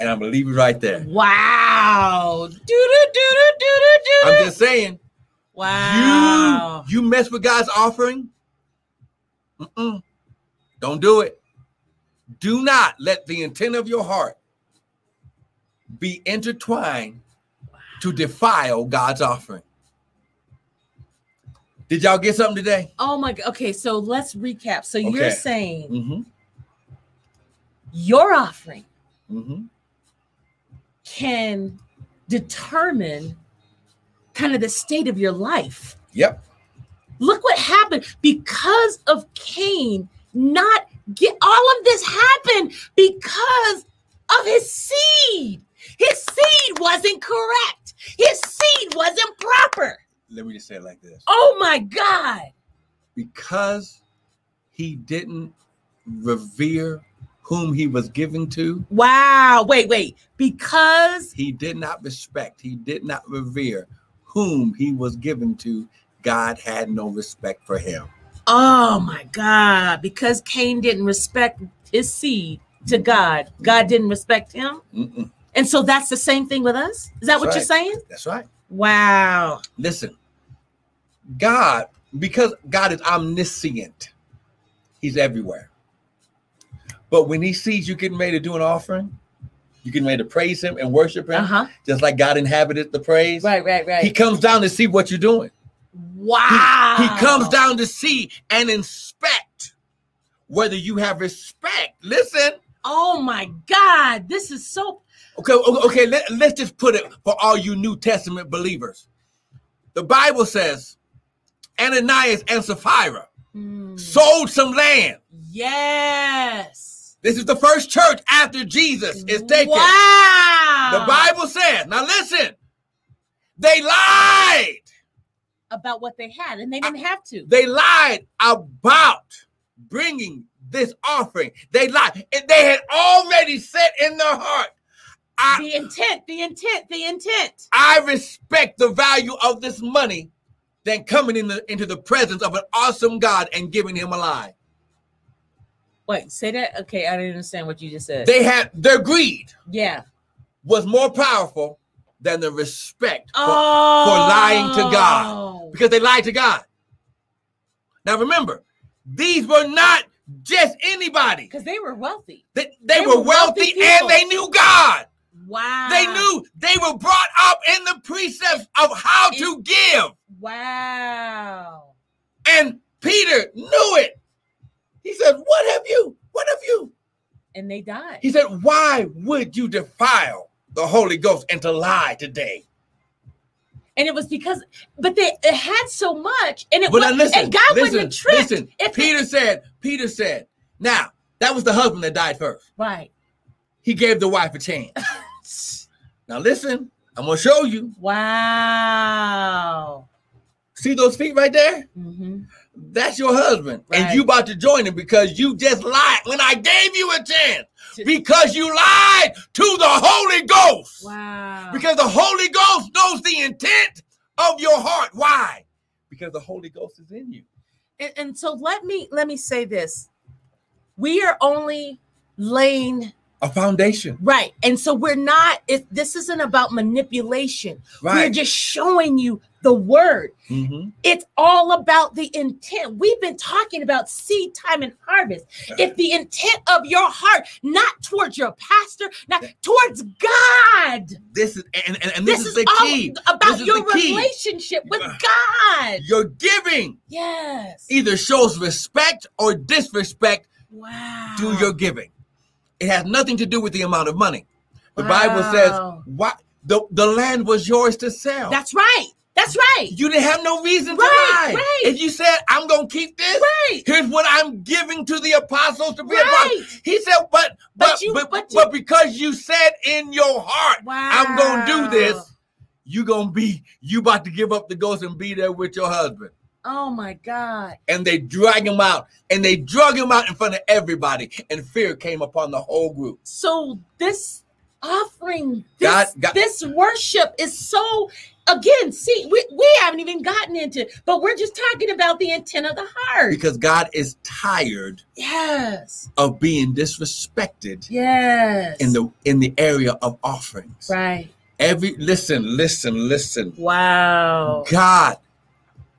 And I'm gonna leave it right there. Wow. Do do do do do do I'm just saying, Wow. you you mess with God's offering. Mm-mm. Don't do it. Do not let the intent of your heart be intertwined to defile God's offering. Did y'all get something today? Oh my god. Okay, so let's recap. So you're saying Mm-hmm. your offering Mm-hmm. can determine kind of the state of your life. Yep. Look what happened because of Cain not get all of this happened because of his seed. His seed wasn't correct. His seed wasn't proper. Let me just say it like this. Oh my God. Because he didn't revere whom he was given to, Wow. Wait, wait. Because he did not respect, he did not revere whom he was given to. God had no respect for him. Oh my God, because Cain didn't respect his seed to God, God didn't respect him. Mm-mm. And so that's the same thing with us. Is that That's what you're saying? That's right. Wow. Listen, God, because God is omniscient, He's everywhere. But when He sees you getting ready to do an offering, you getting ready to praise Him and worship Him, Uh huh. just like God inhabited the praise. Right, right, right. He comes down to see what you're doing. Wow. He comes down to see and inspect whether you have respect. Listen, Oh my God. This is so. okay, okay, okay let, let's just put it for all you New Testament believers. The Bible says Ananias and Sapphira Mm. sold some land. Yes. This is the first church after Jesus is taken. Wow. The Bible says, now listen, they lied. About what they had, and they didn't have to. They lied about bringing this offering. They lied. And they had already set in their heart, I, The intent, the intent, the intent. I respect the value of this money than coming in the, into the presence of an awesome God and giving him a lie. Wait, say that. Okay, I didn't understand what you just said. They had their greed yeah. was more powerful than the respect for, Oh, lying to God. because they lied to God. Now remember, these were not just anybody. Because they were wealthy. They, they, They were were wealthy wealthy and they knew God. Wow. They knew they were brought up in the precepts of how to give. Wow. And Peter knew it. He said, What have you? What have you? And they died. He said, Why would you defile the Holy Ghost and to lie today? And it was because, but they it had so much, and it was, listen, and God listen, wouldn't tripped. listen. Peter it, said, Peter said, now that was the husband that died first. right. He gave the wife a chance. (laughs) now listen, I'm gonna show you. Wow. See those feet right there? hmm That's your husband. And you about to join him because you just lied when I gave you a chance. Because you lied to the Holy Ghost. Wow. Because the Holy Ghost knows the intent of your heart. Why? Because the Holy Ghost is in you. and, and so let me let me say this: we are only laying A foundation. right, and so we're not. If this isn't about manipulation, we're just showing you the word. Mhm. It's all about the intent. We've been talking about seed time and harvest. If the intent of your heart, not towards your pastor, not towards God. This is and, and, and this, This, is, the key. about This is your relationship with God. Your giving Yes. either shows respect or disrespect Wow. to your giving. It has nothing to do with the amount of money. The Bible says, Wow. "What the, the land was yours to sell." That's right. That's right. you didn't have no reason to lie. right. If you said, "I'm gonna keep this," Right. here's what I'm giving to the apostles to be a Right. part. He said, "But But but you- but, but but, because you said in your heart, Wow. I'm gonna do this," you gonna be you about to give up the ghost and be there with your husband. Oh my God. And they drag him out, and they drug him out in front of everybody, and fear came upon the whole group. So this offering, this, God- God- this worship is so again, see, we, we haven't even gotten into, but we're just talking about the intent of the heart. Because God is tired yes, of being disrespected yes, in the in the area of offerings. right. Every listen, listen, listen. Wow. God,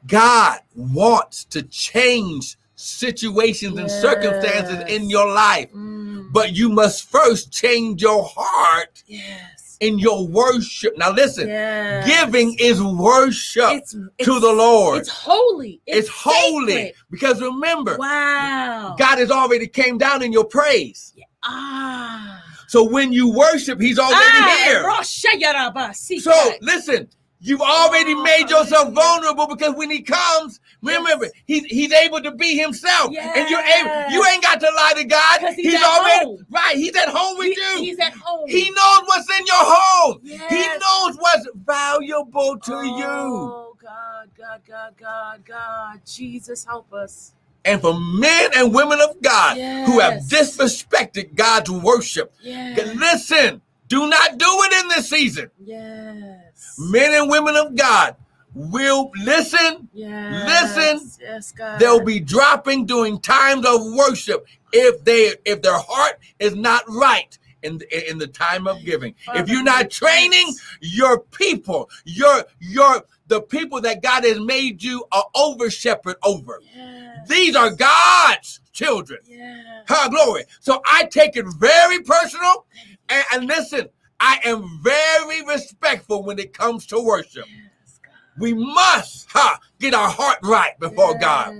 God wants to change situations and circumstances in your life, Mm, but you must first change your heart yes, in your worship. Now, listen, yes. giving is worship it's, to the Lord. It's holy. It's, holy because remember, Wow. God has already came down in your praise. Ah. So when you worship, He's already ah, here. Rosha Yaraba, see So listen, you've already Oh, made yourself vulnerable because when he comes, remember, Yes. he's he's able to be himself. And you're able, you ain't got to lie to God. he's at already home. right, he's at home with He- you. He's at home. he knows what's in your home. He knows what's valuable to you. Oh, God, God, God, God, God. Jesus, help us. And for men and women of God who have disrespected God's worship, Yes. listen, do not do it in this season. Yes. Men and women of God will listen Yes. Listen. Yes, God. they'll be dropping during times of worship if they if their heart is not right in the, in the time of giving Father, if you're not training your people your your the people that god has made you a over shepherd over Yes. these are god's children Yes. her glory so i take it very personal and, and listen i am very respectful when it comes to worship Yes, we must ha, get our heart right before god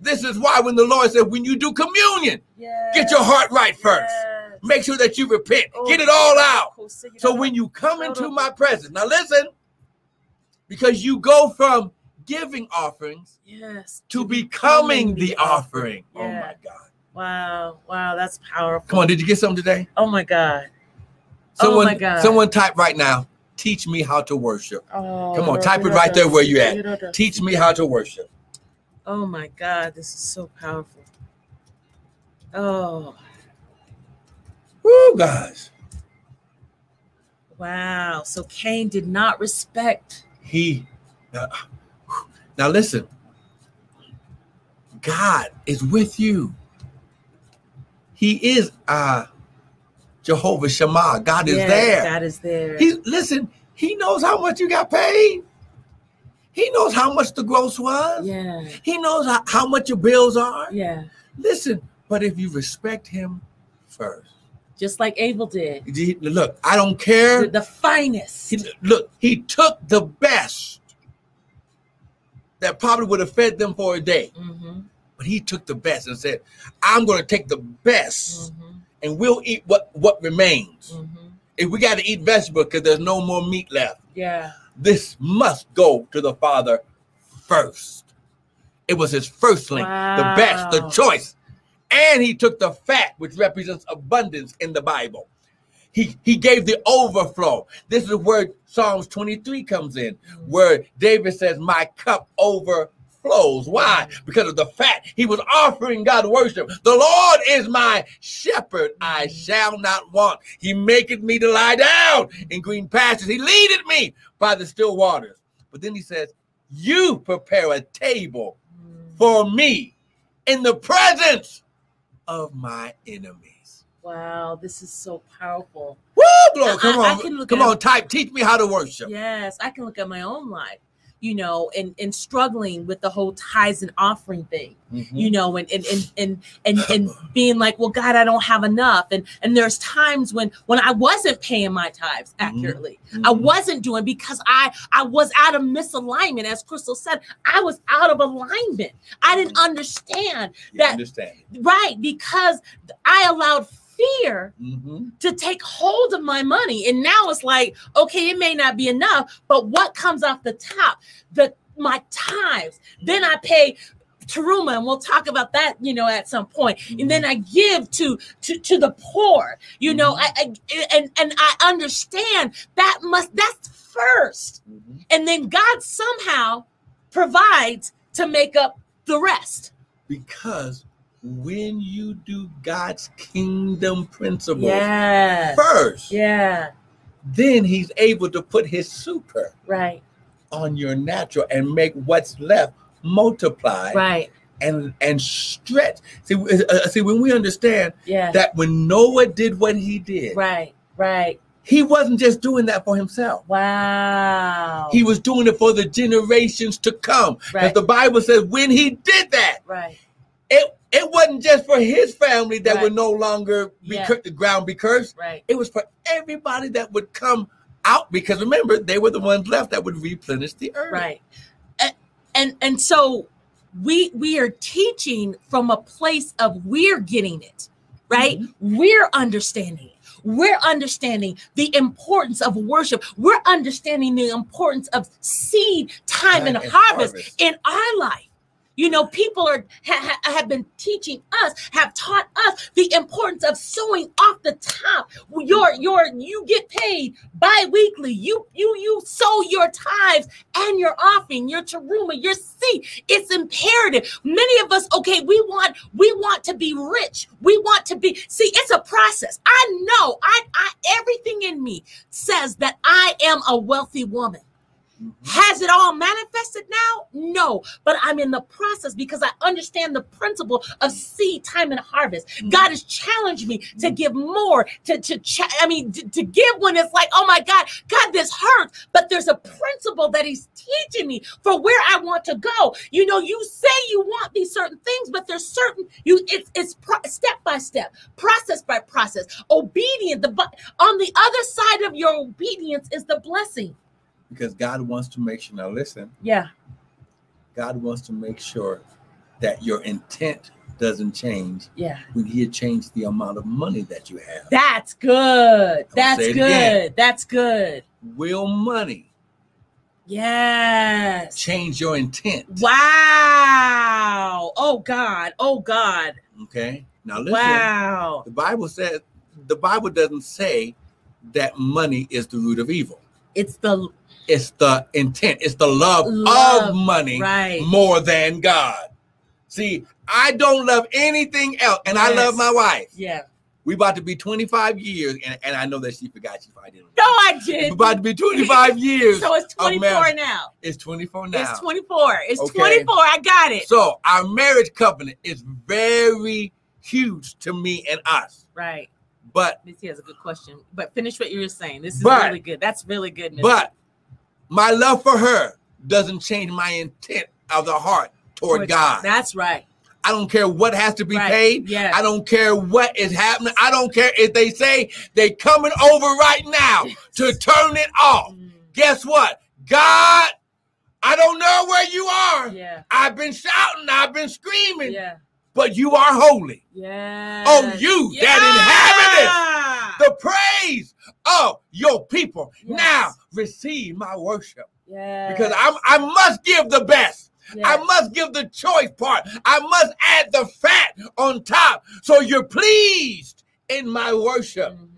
this is why when the Lord said, when you do communion, Yes. get your heart right first. Make sure that you repent. Oh, Get it all out. God. So when you come into my presence, now listen, because you go from giving offerings yes to becoming the offering. Oh my God. Wow, wow, that's powerful. Come on, did you get something today? Oh my God. Someone, oh my God. someone type right now, teach me how to worship. Oh, Come on, type it right there where you at. Teach me how to worship. Oh my God, this is so powerful. Oh, Woo, guys. wow. So Cain did not respect. He uh, now listen. God is with you. He is uh Jehovah Shammah. God is Yes, there. God is there. He listen, he knows how much you got paid. He knows how much the gross was. yeah, He knows how, how much your bills are. yeah. Listen, but if you respect him first. Just like Abel did. he- Look, I don't care. The, the finest. He, look, he took the best that probably would have fed them for a day, Mhm, but he took the best and said, "I'm going to take the best, mhm, and we'll eat what what remains. mhm. If we got to eat vegetables because there's no more meat left, Yeah. this must go to the Father first. It was his firstling, the best, the choice, and he took the fat, which represents abundance in the Bible." He, he gave the overflow. This is where Psalms 23 comes in, where David says, My cup overflows. Why? Because of the fact He was offering God worship. The Lord is my shepherd. I shall not want. He maketh me to lie down in green pastures. He leadeth me by the still waters. But then he says, You prepare a table for me in the presence of my enemies. Wow, this is so powerful. Woo, glory. Come I- I on. look Come on, type. Teach me how to worship. Yes, I can look at my own life, you know, and and struggling with the whole tithes and offering thing, Mhm. you know, and and and and and, and being like, well, God, I don't have enough, and and there's times when when I wasn't paying my tithes Mhm. accurately, I Mhm. wasn't doing because I I was out of misalignment, as Crystal said, I was out of alignment. I didn't understand You that- understand. right because I allowed fear Mhm. to take hold of my money. And now it's like, okay, it may not be enough, but what comes off the top? The my tithes. Then I pay terumah, and we'll talk about that, you know, at some point. And then I give to to to the poor. You know, I, I and and I understand that must that's first, Mhm. and then God somehow provides to make up the rest. Because when you do God's kingdom principles Yes. first, Yeah. then He's able to put His super Right. on your natural and make what's left multiply Right. and and stretch. See, uh, uh, see when we understand Yeah. that when Noah did what he did, right. Right. he wasn't just doing that for himself. Wow. He was doing it for the generations to come. Because Right. the Bible says when he did that, right. it it wasn't just for his family that Right. would no longer be Yeah. cur- the ground be cursed. Right. It was for everybody that would come out because remember they were the ones left that would replenish the earth. Right. And and, and so we we are teaching from a place of we're getting it, right? Mm-hmm. We're understanding it. We're understanding the importance of worship. We're understanding the importance of seed time and, and harvest, harvest. in our life. You know, people are ha, ha- have been teaching us, have taught us the importance of sewing off the top. Your your you get paid bi-weekly. You you you sow your tithes and your offering, your terumah, your seed. It's imperative. Many of us, okay, we want we want to be rich. We want to be. See, it's a process. I know. I I everything in me says that I am a wealthy woman. Has it all manifested now? No, but I'm in the process because I understand the principle of seed time and harvest. God has challenged me to give more, to to cha- I mean to, to give when it's like, oh my God, God, this hurts. But there's a principle that He's teaching me for where I want to go. You know, you say you want these certain things, but there's certain you it's it's pro- step by step, process by process, obedient. The bu- on the other side of your obedience is the blessing. Because God wants to make sure. Now listen, Yeah. God wants to make sure that your intent doesn't change Yeah. when He had changed the amount of money that you have. That's good. That's good. again. That's good. Will money Yes. change your intent? Wow. Oh God. Oh God. Okay. Now listen. Wow. The Bible says the Bible doesn't say that money is the root of evil. It's the It's the intent. It's the love, Love, of money right. more than God. See, I don't love anything else, and I love my wife. Yeah. We about to be 25 years, and, and I know that she forgot she probably didn't. No, I didn't. We about to be 25 (laughs) years. So it's 24 now. It's 24 now. It's 24. It's Okay. 24. I got it. So our marriage covenant is very huge to me and us. Right. But Missy has a good question. But finish what you were saying. This is But- really good. That's really good. Missy. but my love for her doesn't change my intent of the heart toward God. That's right. I don't care what has to be Right. paid. Yeah. I don't care what is happening. I don't care if they say they're coming over right now to turn it off. Mm, Guess what? God, I don't know where you are. Yeah. I've been shouting, I've been screaming, Yeah. But you are holy. Yeah. Oh, you that inhabited The praise of your people. Yes. Now receive my worship Yeah. because I'm, I must give the best. I must give the choice part. I must add the fat on top so you're pleased in my worship. Mhm.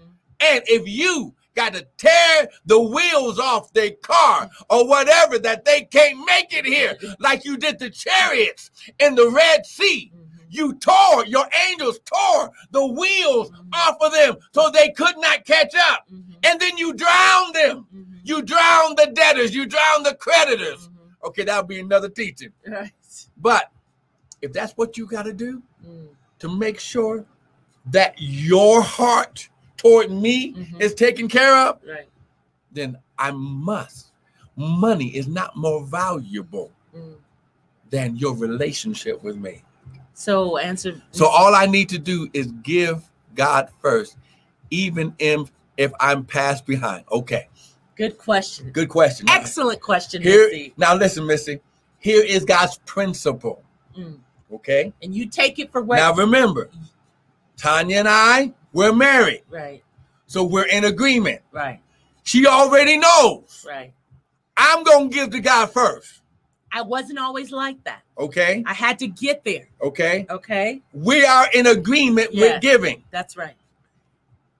And if you got to tear the wheels off their car or whatever that they can't make it here, (laughs) like you did the chariots in the Red Sea, Mhm. You tore, your angels tore the wheels Mhm. off of them so they could not catch up. Mhm. And then you drowned them. Mhm. You drowned the debtors, you drowned the creditors. Mhm. Okay, that'll be another teaching. Right. But if that's what you got to do Mm. to make sure that your heart toward me Mhm. is taken care of, Right. then I must. Money is not more valuable Mm. than your relationship with me. So answer. So all I need to do is give God first, even if if I'm passed behind. Okay, Good question. good question. Now, Excellent question, Here, Missy. now listen, Missy. Here is God's principle. Mm. Okay. And you take it for what? Now remember, Tanya and I, we're married. right. So we're in agreement. Right. She already knows. Right. I'm going to give to God first. I wasn't always like that. Okay. I had to get there. Okay. Okay. We are in agreement Yes. with giving. That's right.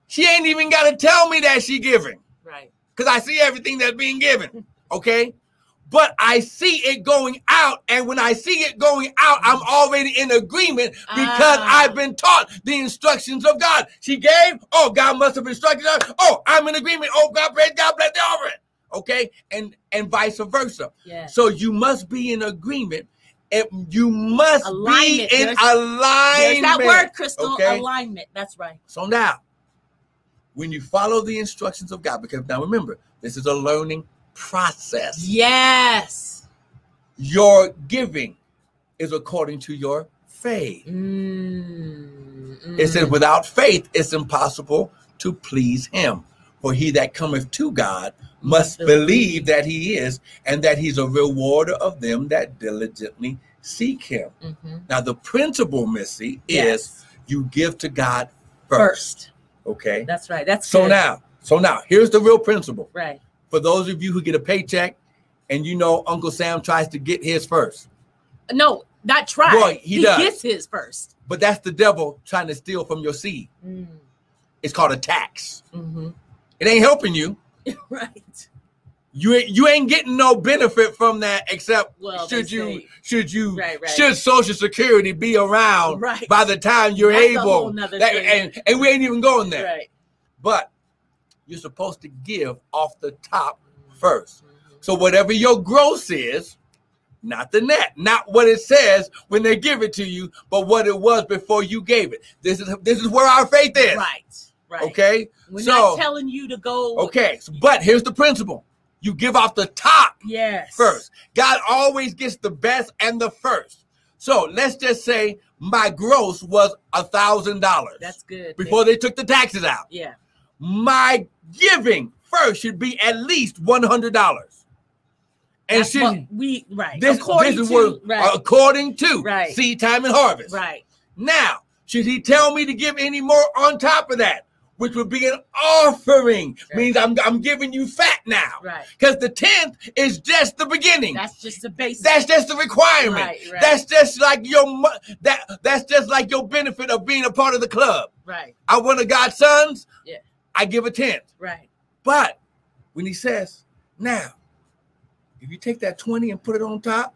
She ain't even got to tell me that she giving Right. because I see everything that's being given. (laughs) Okay. But I see it going out. And when I see it going out, I'm already in agreement because Ah. I've been taught the instructions of God. She gave, oh, God must have instructed her. Oh, I'm in agreement. Oh, God, praise God, bless the offering. Okay, and and vice versa. Yeah. So you must be in agreement. And you must Alignment. be in There's- alignment. There's that word, Crystal. okay? Alignment. That's right. So now, when you follow the instructions of God, because now remember, this is a learning process. Yes. Your giving is according to your faith. Mm, It says, mm. without faith, it's impossible to please him. For he that cometh to God must believe that he is, and that he's a rewarder of them that diligently seek him. Mhm. Now, the principle, Missy, is you give to God first. First. Okay. That's right. That's So good. now, so now, here's the real principle. Right. For those of you who get a paycheck, and you know Uncle Sam tries to get his first, No, not try. Boy, he does. gets his first. but that's the devil trying to steal from your seed. Mm, It's called a tax. mhm. It ain't helping you. (laughs) right. You ain't you ain't getting no benefit from that except Well, should you say- should you Right, right. should Social Security be around Right. by the time you're That's able. That- and and we ain't even going there. Right. But you're supposed to give off the top first. So whatever your gross is, not the net, not what it says when they give it to you, but what it was before you gave it. This is this is where our faith is. Right. Right. Okay. We're so not telling you to go. okay, but here's the principle: you give off the top Yes. first. God always gets the best and the first. So let's just say my gross was a thousand dollars That's good. before they took the taxes out. Yeah. My giving first should be at least one hundred dollars. And That's should we right. this, According this is to right. according to Right. seed time and harvest. right. Now, should he tell me to give any more on top of that, which would be an offering? Right. Means I'm I'm giving you fat now. Right. Because the tenth is just the beginning. That's just the basic. That's just the requirement. Right, right. That's just like your that that's just like your benefit of being a part of the club. right. I one of God's sons. Yeah. I give a tenth. Right. But when he says, now, if you take that 20 and put it on top,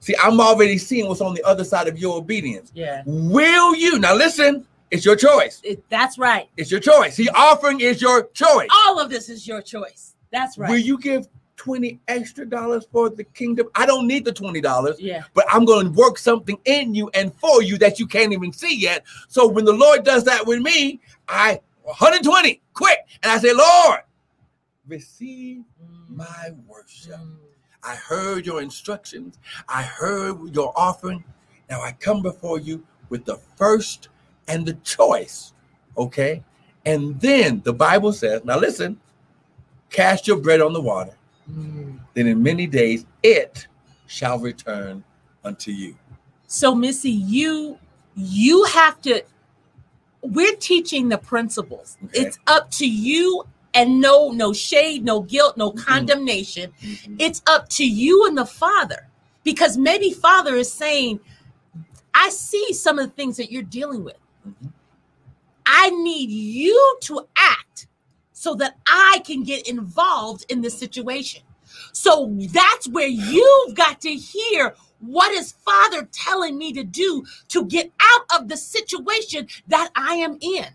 see, I'm already seeing what's on the other side of your obedience. Yeah. Will you now listen? It's your choice. It, that's right. It's your choice. The offering is your choice. All of this is your choice. That's right. Will you give 20 extra dollars for the kingdom? I don't need the $20. yeah. but I'm going to work something in you and for you that you can't even see yet. So when the Lord does that with me, I 120 quick, and I say, Lord, receive Mm, my worship. mm. I heard your instructions. I heard your offering. Now I come before you with the first and the choice. Okay. And then the Bible says, now listen, cast your bread on the water. Mm. Then in many days it shall return unto you. So Missy, you you have to we're teaching the principles. Okay. It's up to you and no no shade, no guilt, no Mhm. condemnation. It's up to you and the Father. Because maybe Father is saying, I see some of the things that you're dealing with. Mhm. I need you to act so that I can get involved in this situation. So that's where you've got to hear what is Father telling me to do to get out of the situation that I am in.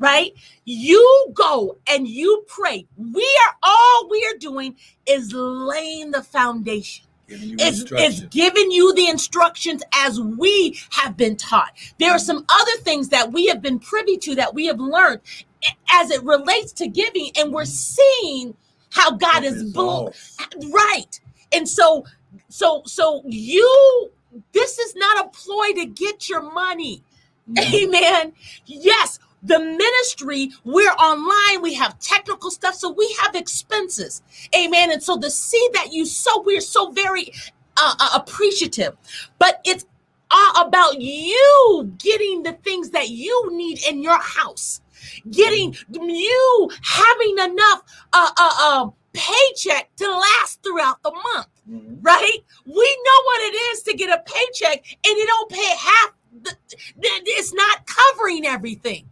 Right? You go and you pray. We are all we are doing is laying the foundation. It's, it's giving you the instructions as we have been taught. There are some other things that we have been privy to that we have learned as it relates to giving, and we're seeing how God is Results. right. And so, so, so you, this is not a ploy to get your money. Amen. Yes, the ministry, we're online, we have technical stuff, so we have expenses. Amen. And so the seed that you sow, we're so very uh, uh, appreciative, but it's all about you getting the things that you need in your house, getting you having enough uh, uh, uh, paycheck to last throughout the month Mhm. right? We know what it is to get a paycheck and it don't pay half. The, it's not covering everything.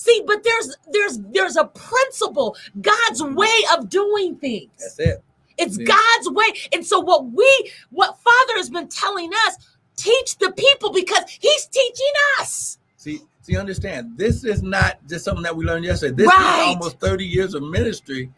See, but there's there's there's a principle, God's way of doing things. That's it. It's Yeah. God's way. And so what we what Father has been telling us, teach the people because he's teaching us. See, see, understand, this is not just something that we learned yesterday. This Right. is almost 30 years of ministry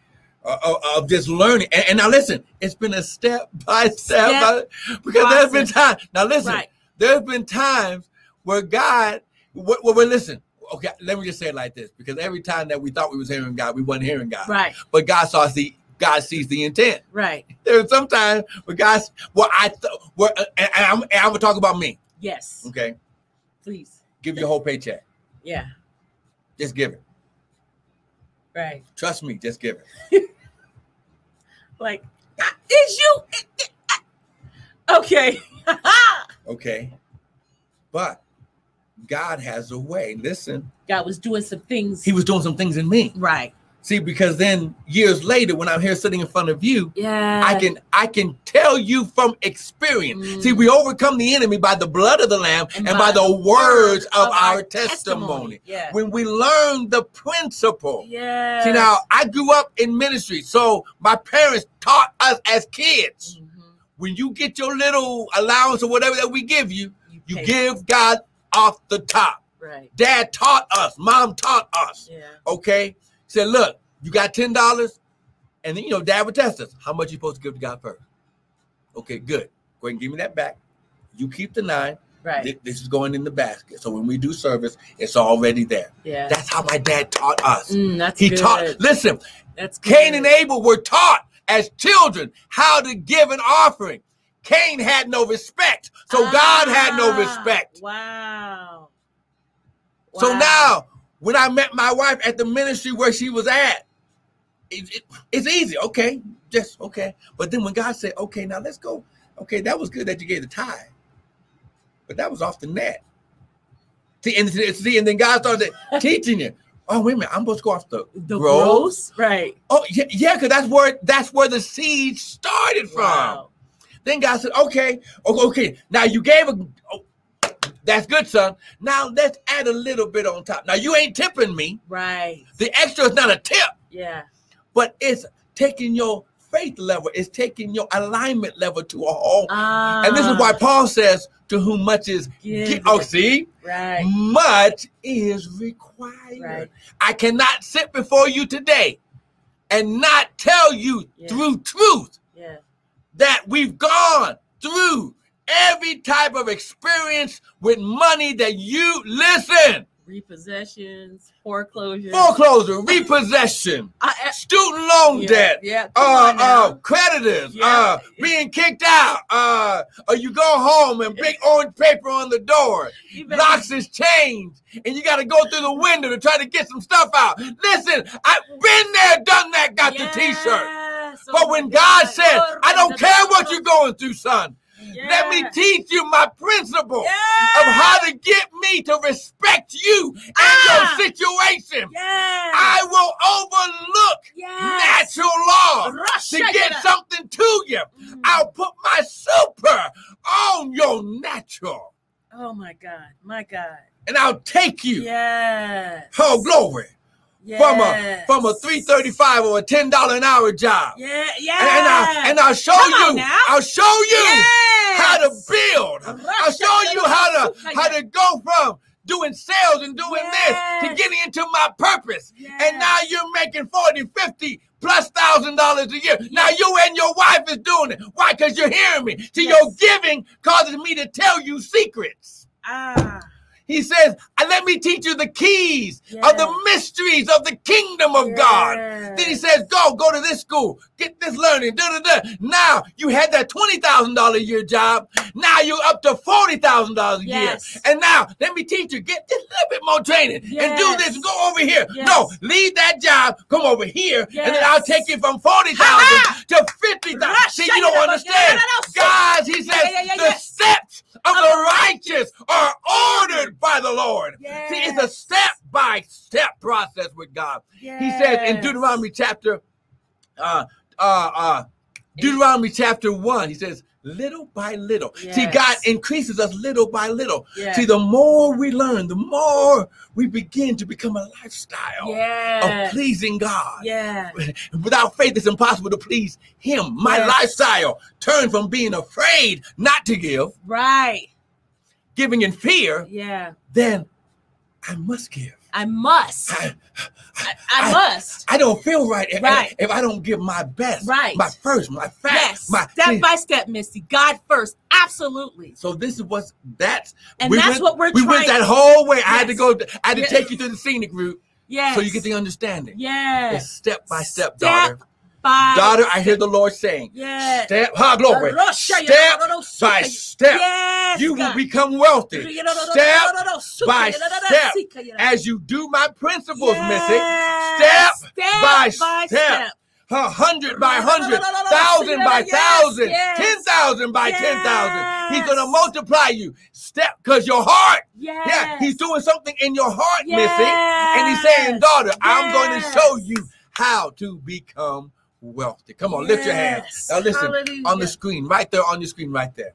uh, uh, of just learning. And, and now listen, it's been a step (laughs) by step, Step by- because there's been process. time. Now listen, Right. there's been times where God, well, well, listen. Okay, let me just say it like this, because every time that we thought we was hearing God, we wasn't hearing God. Right. But God saw the God sees the intent. Right. (laughs) There are sometimes where God's well, I th- where, and, and I'm, and I'm gonna talk about me. Yes. Okay, Please. give your whole paycheck. Yeah. Just give it. Right. Trust me, just give it. (laughs) Like, is you. It- it- ah. Okay. (laughs) Okay, but God has a way. Listen, God was doing some things. He was doing some things in me. right. See, because then years later, when I'm here sitting in front of you, Yeah. I can I can tell you from experience. Mm. See, we overcome the enemy by the blood of the lamb and, by, the words of, our testimony. Yeah. When we learn the principle. Yeah. See now, I grew up in ministry, so my parents taught us as kids. Mm-hmm. When you get your little allowance or whatever that we give you, you pay. give God off the top. Right. Dad taught us, mom taught us. Yeah. Okay, said, look, you got ten dollars, and then you know, Dad would test us. How much you supposed to give to God first? Okay, good. Go ahead and give me that back. You keep the nine. Right. Thi- This is going in the basket. So when we do service, it's already there. yeah. That's how my dad taught us. Mm, that's He good. taught. Listen, That's good. Cain and Abel were taught as children how to give an offering. Cain had no respect, so God had no Ah, respect. Wow. So now, when I met my wife at the ministry where she was at, it, it- it's easy. Okay, just okay. But then when God said, "Okay, now let's go," okay, that was good that you gave the tithe, but that was off the net. See, and see, and then God started (laughs) teaching you. Oh, wait a minute, I'm supposed to go off the, the gross. gross. Right. Oh, yeah, yeah, because that's where that's where the seed started from. Wow. Then God said, okay, okay. Now you gave a, oh, that's good, son. Now let's add a little bit on top. Now you ain't tipping me. Right. The extra is not a tip, Yeah. but it's taking your faith level, it's taking your alignment level to a whole. Ah. and this is why Paul says, to whom much is Given. gi- oh, see, Right. much is required. Right. I cannot sit before you today and not tell you Yeah. through truth Yeah. That we've gone through every type of experience with money that you listen Repossessions, foreclosure. foreclosure repossession (laughs) I, I- student loan yeah, debt Yeah. uh, uh, creditors, Yeah. uh, being kicked out, uh, or you go home and big (laughs) orange paper on the door, locks is changed, and you got to go through the window to try to get some stuff out. Listen, I've been there, done that, got the T-shirt. Yes. But when God said, Oh, "I don't care what you're going through, son," Let me teach you my principle Yeah. of how to get me to respect you and Ah. your situation. Yeah. I will overlook yes. natural law Rush to get something to you. Mm. I'll put my super on your natural, Oh my God. My God. and I'll take you. Yes. Oh, glory! From a from a three thirty five or a ten dollar an hour job, Yeah. Yeah. and, I and I'll show Come you. I'll show you. yes. how to build. I'll show you how to how to go from doing sales and doing this to Yes. getting into my purpose. Yes. And now you're making 40, 50 plus thousand dollars a year. Now you and your wife is doing it. Why? Because you're hearing me. Yes. your giving causes me to tell you secrets. Ah. He says, "Uh, let me teach you the keys of the mysteries of the kingdom of God. Then he says, go, go to this school, get this learning, da, da, da. Now you had that $20,000 a year job. Now you're up to $40,000 a Yes. year. And now let me teach you, get this little bit more training and do this, go over here. Yes. No, leave that job, come over here, and then I'll take you from 40,000 Ha-ha! to 50,000. See, you don't understand. Guys, he says, Yeah, yeah, yeah, the steps of the righteous are ordered by the Lord. See, it's a step by step process with God. He says in Deuteronomy chapter, uh, uh, uh, Deuteronomy chapter one, he says, little by little. See, God increases us little by little. Yes. See, the more we learn, the more we begin to become a lifestyle Yes. of pleasing God. Yeah. (laughs) Without faith, it's impossible to please Him. My Yes. lifestyle turned from being afraid not to give, Right. giving in fear, Yeah. then I must give. I must. I, I, I must. I don't feel right if, Right. if I don't give my best, Right. my first, my fast, Yes. my Step by step, Misty. God first. Absolutely. So this is what's that's And we that's went, what we're we trying went that whole way. I had to go. I had to Yes. take you through the scenic route Yes. so you get the understanding. Yes. It's step by step, Step daughter. By Daughter, I hear the Lord saying, Yes. step, ha, glory, step by step. Yes, You will become wealthy. Step by step. as you do my principles, Missy. Yes. Step by step. A hundred by hundred, thousand by thousand, Yes. ten thousand by ten thousand. He's gonna multiply you. Step, cause your heart. Yes. Yeah, he's doing something in your heart, yes. Missy. And he's saying, daughter, I'm going to show you how to become wealthy. Come on, lift your hands. Now listen Hallelujah. on the screen, right there on your screen, right there.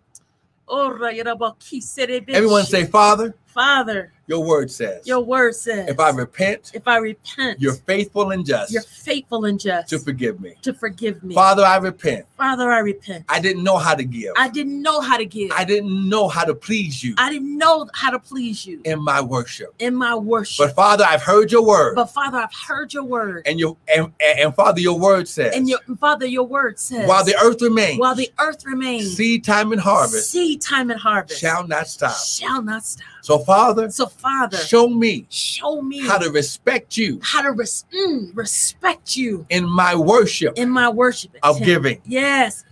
Everyone say, Father, Father, your word says, your word says, if I repent, if I repent, you're faithful and just you're faithful and just to forgive me. to forgive me. Father, I repent. Father, I repent. I didn't know how to give. I didn't know how to give. I didn't know how to please you I didn't know how to please you in my worship. in my worship. But Father, I've heard your word. But Father, I've heard your word. And your and, and, and Father, your word says, And your Father, your word says, while the earth remains, while the earth remains, seed time and harvest seed time and harvest shall not stop. shall not stop. So, Father, So, Father, show me show me how to respect you how to res- mm, respect you in my worship in my worship of intent. giving. Yes.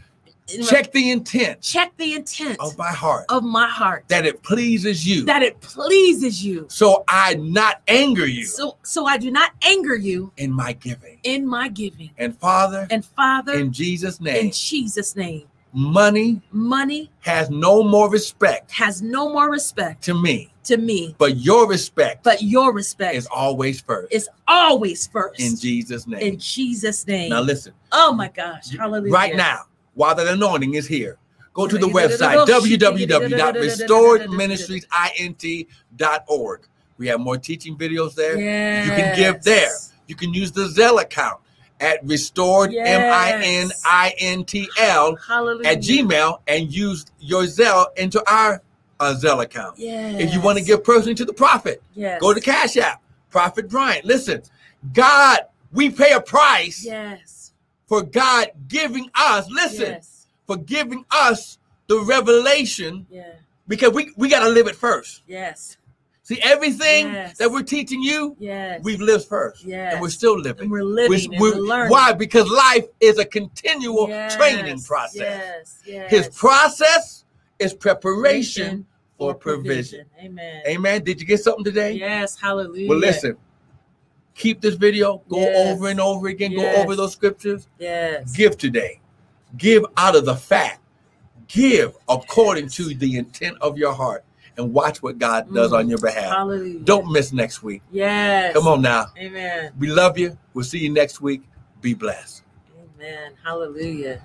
Check the intent check the intent of my heart of my heart that it pleases you, that it pleases you. so I not anger you So, so I do not anger you in my giving. in my giving. And Father, And Father, in Jesus' name. in Jesus' name, money money has no more respect has no more respect to me, to me, but your respect but your respect is always first. is always first. In Jesus' name. In Jesus' name. Now listen, oh my gosh. Hallelujah. right now, while that anointing is here, go to the website (laughs) www.restoredministriesint.org. We have more teaching videos there. Yes. You can give there. You can use the Zelle account at restored Yes. M-I-N-I-N-T-L Hallelujah. at Gmail and use your Zelle into our uh, Zelle account. Yes. If you want to give personally to the prophet, yes. go to Cash App, Prophet Bryant. Listen, God, we pay a price Yes. for God giving us, listen, Yes. for giving us the revelation Yeah. because we, we got to live it first. Yes. See, everything Yes. that we're teaching you, Yes. we've lived first. Yes. And we're still and living. we're living We- and we- we're learning. why? Because life is a continual training process. His process is preparation for provision. Amen. Amen. Did you get something today? Yes. Hallelujah. Well, listen. Keep this video. Go over and over again. Go over those scriptures. Yes. Give today. Give out of the fact. Give according to the intent of your heart, and watch what God does Mm. on your behalf. Hallelujah. Don't miss next week. Yes. Come on now. Amen. We love you. We'll see you next week. Be blessed. Amen. Hallelujah.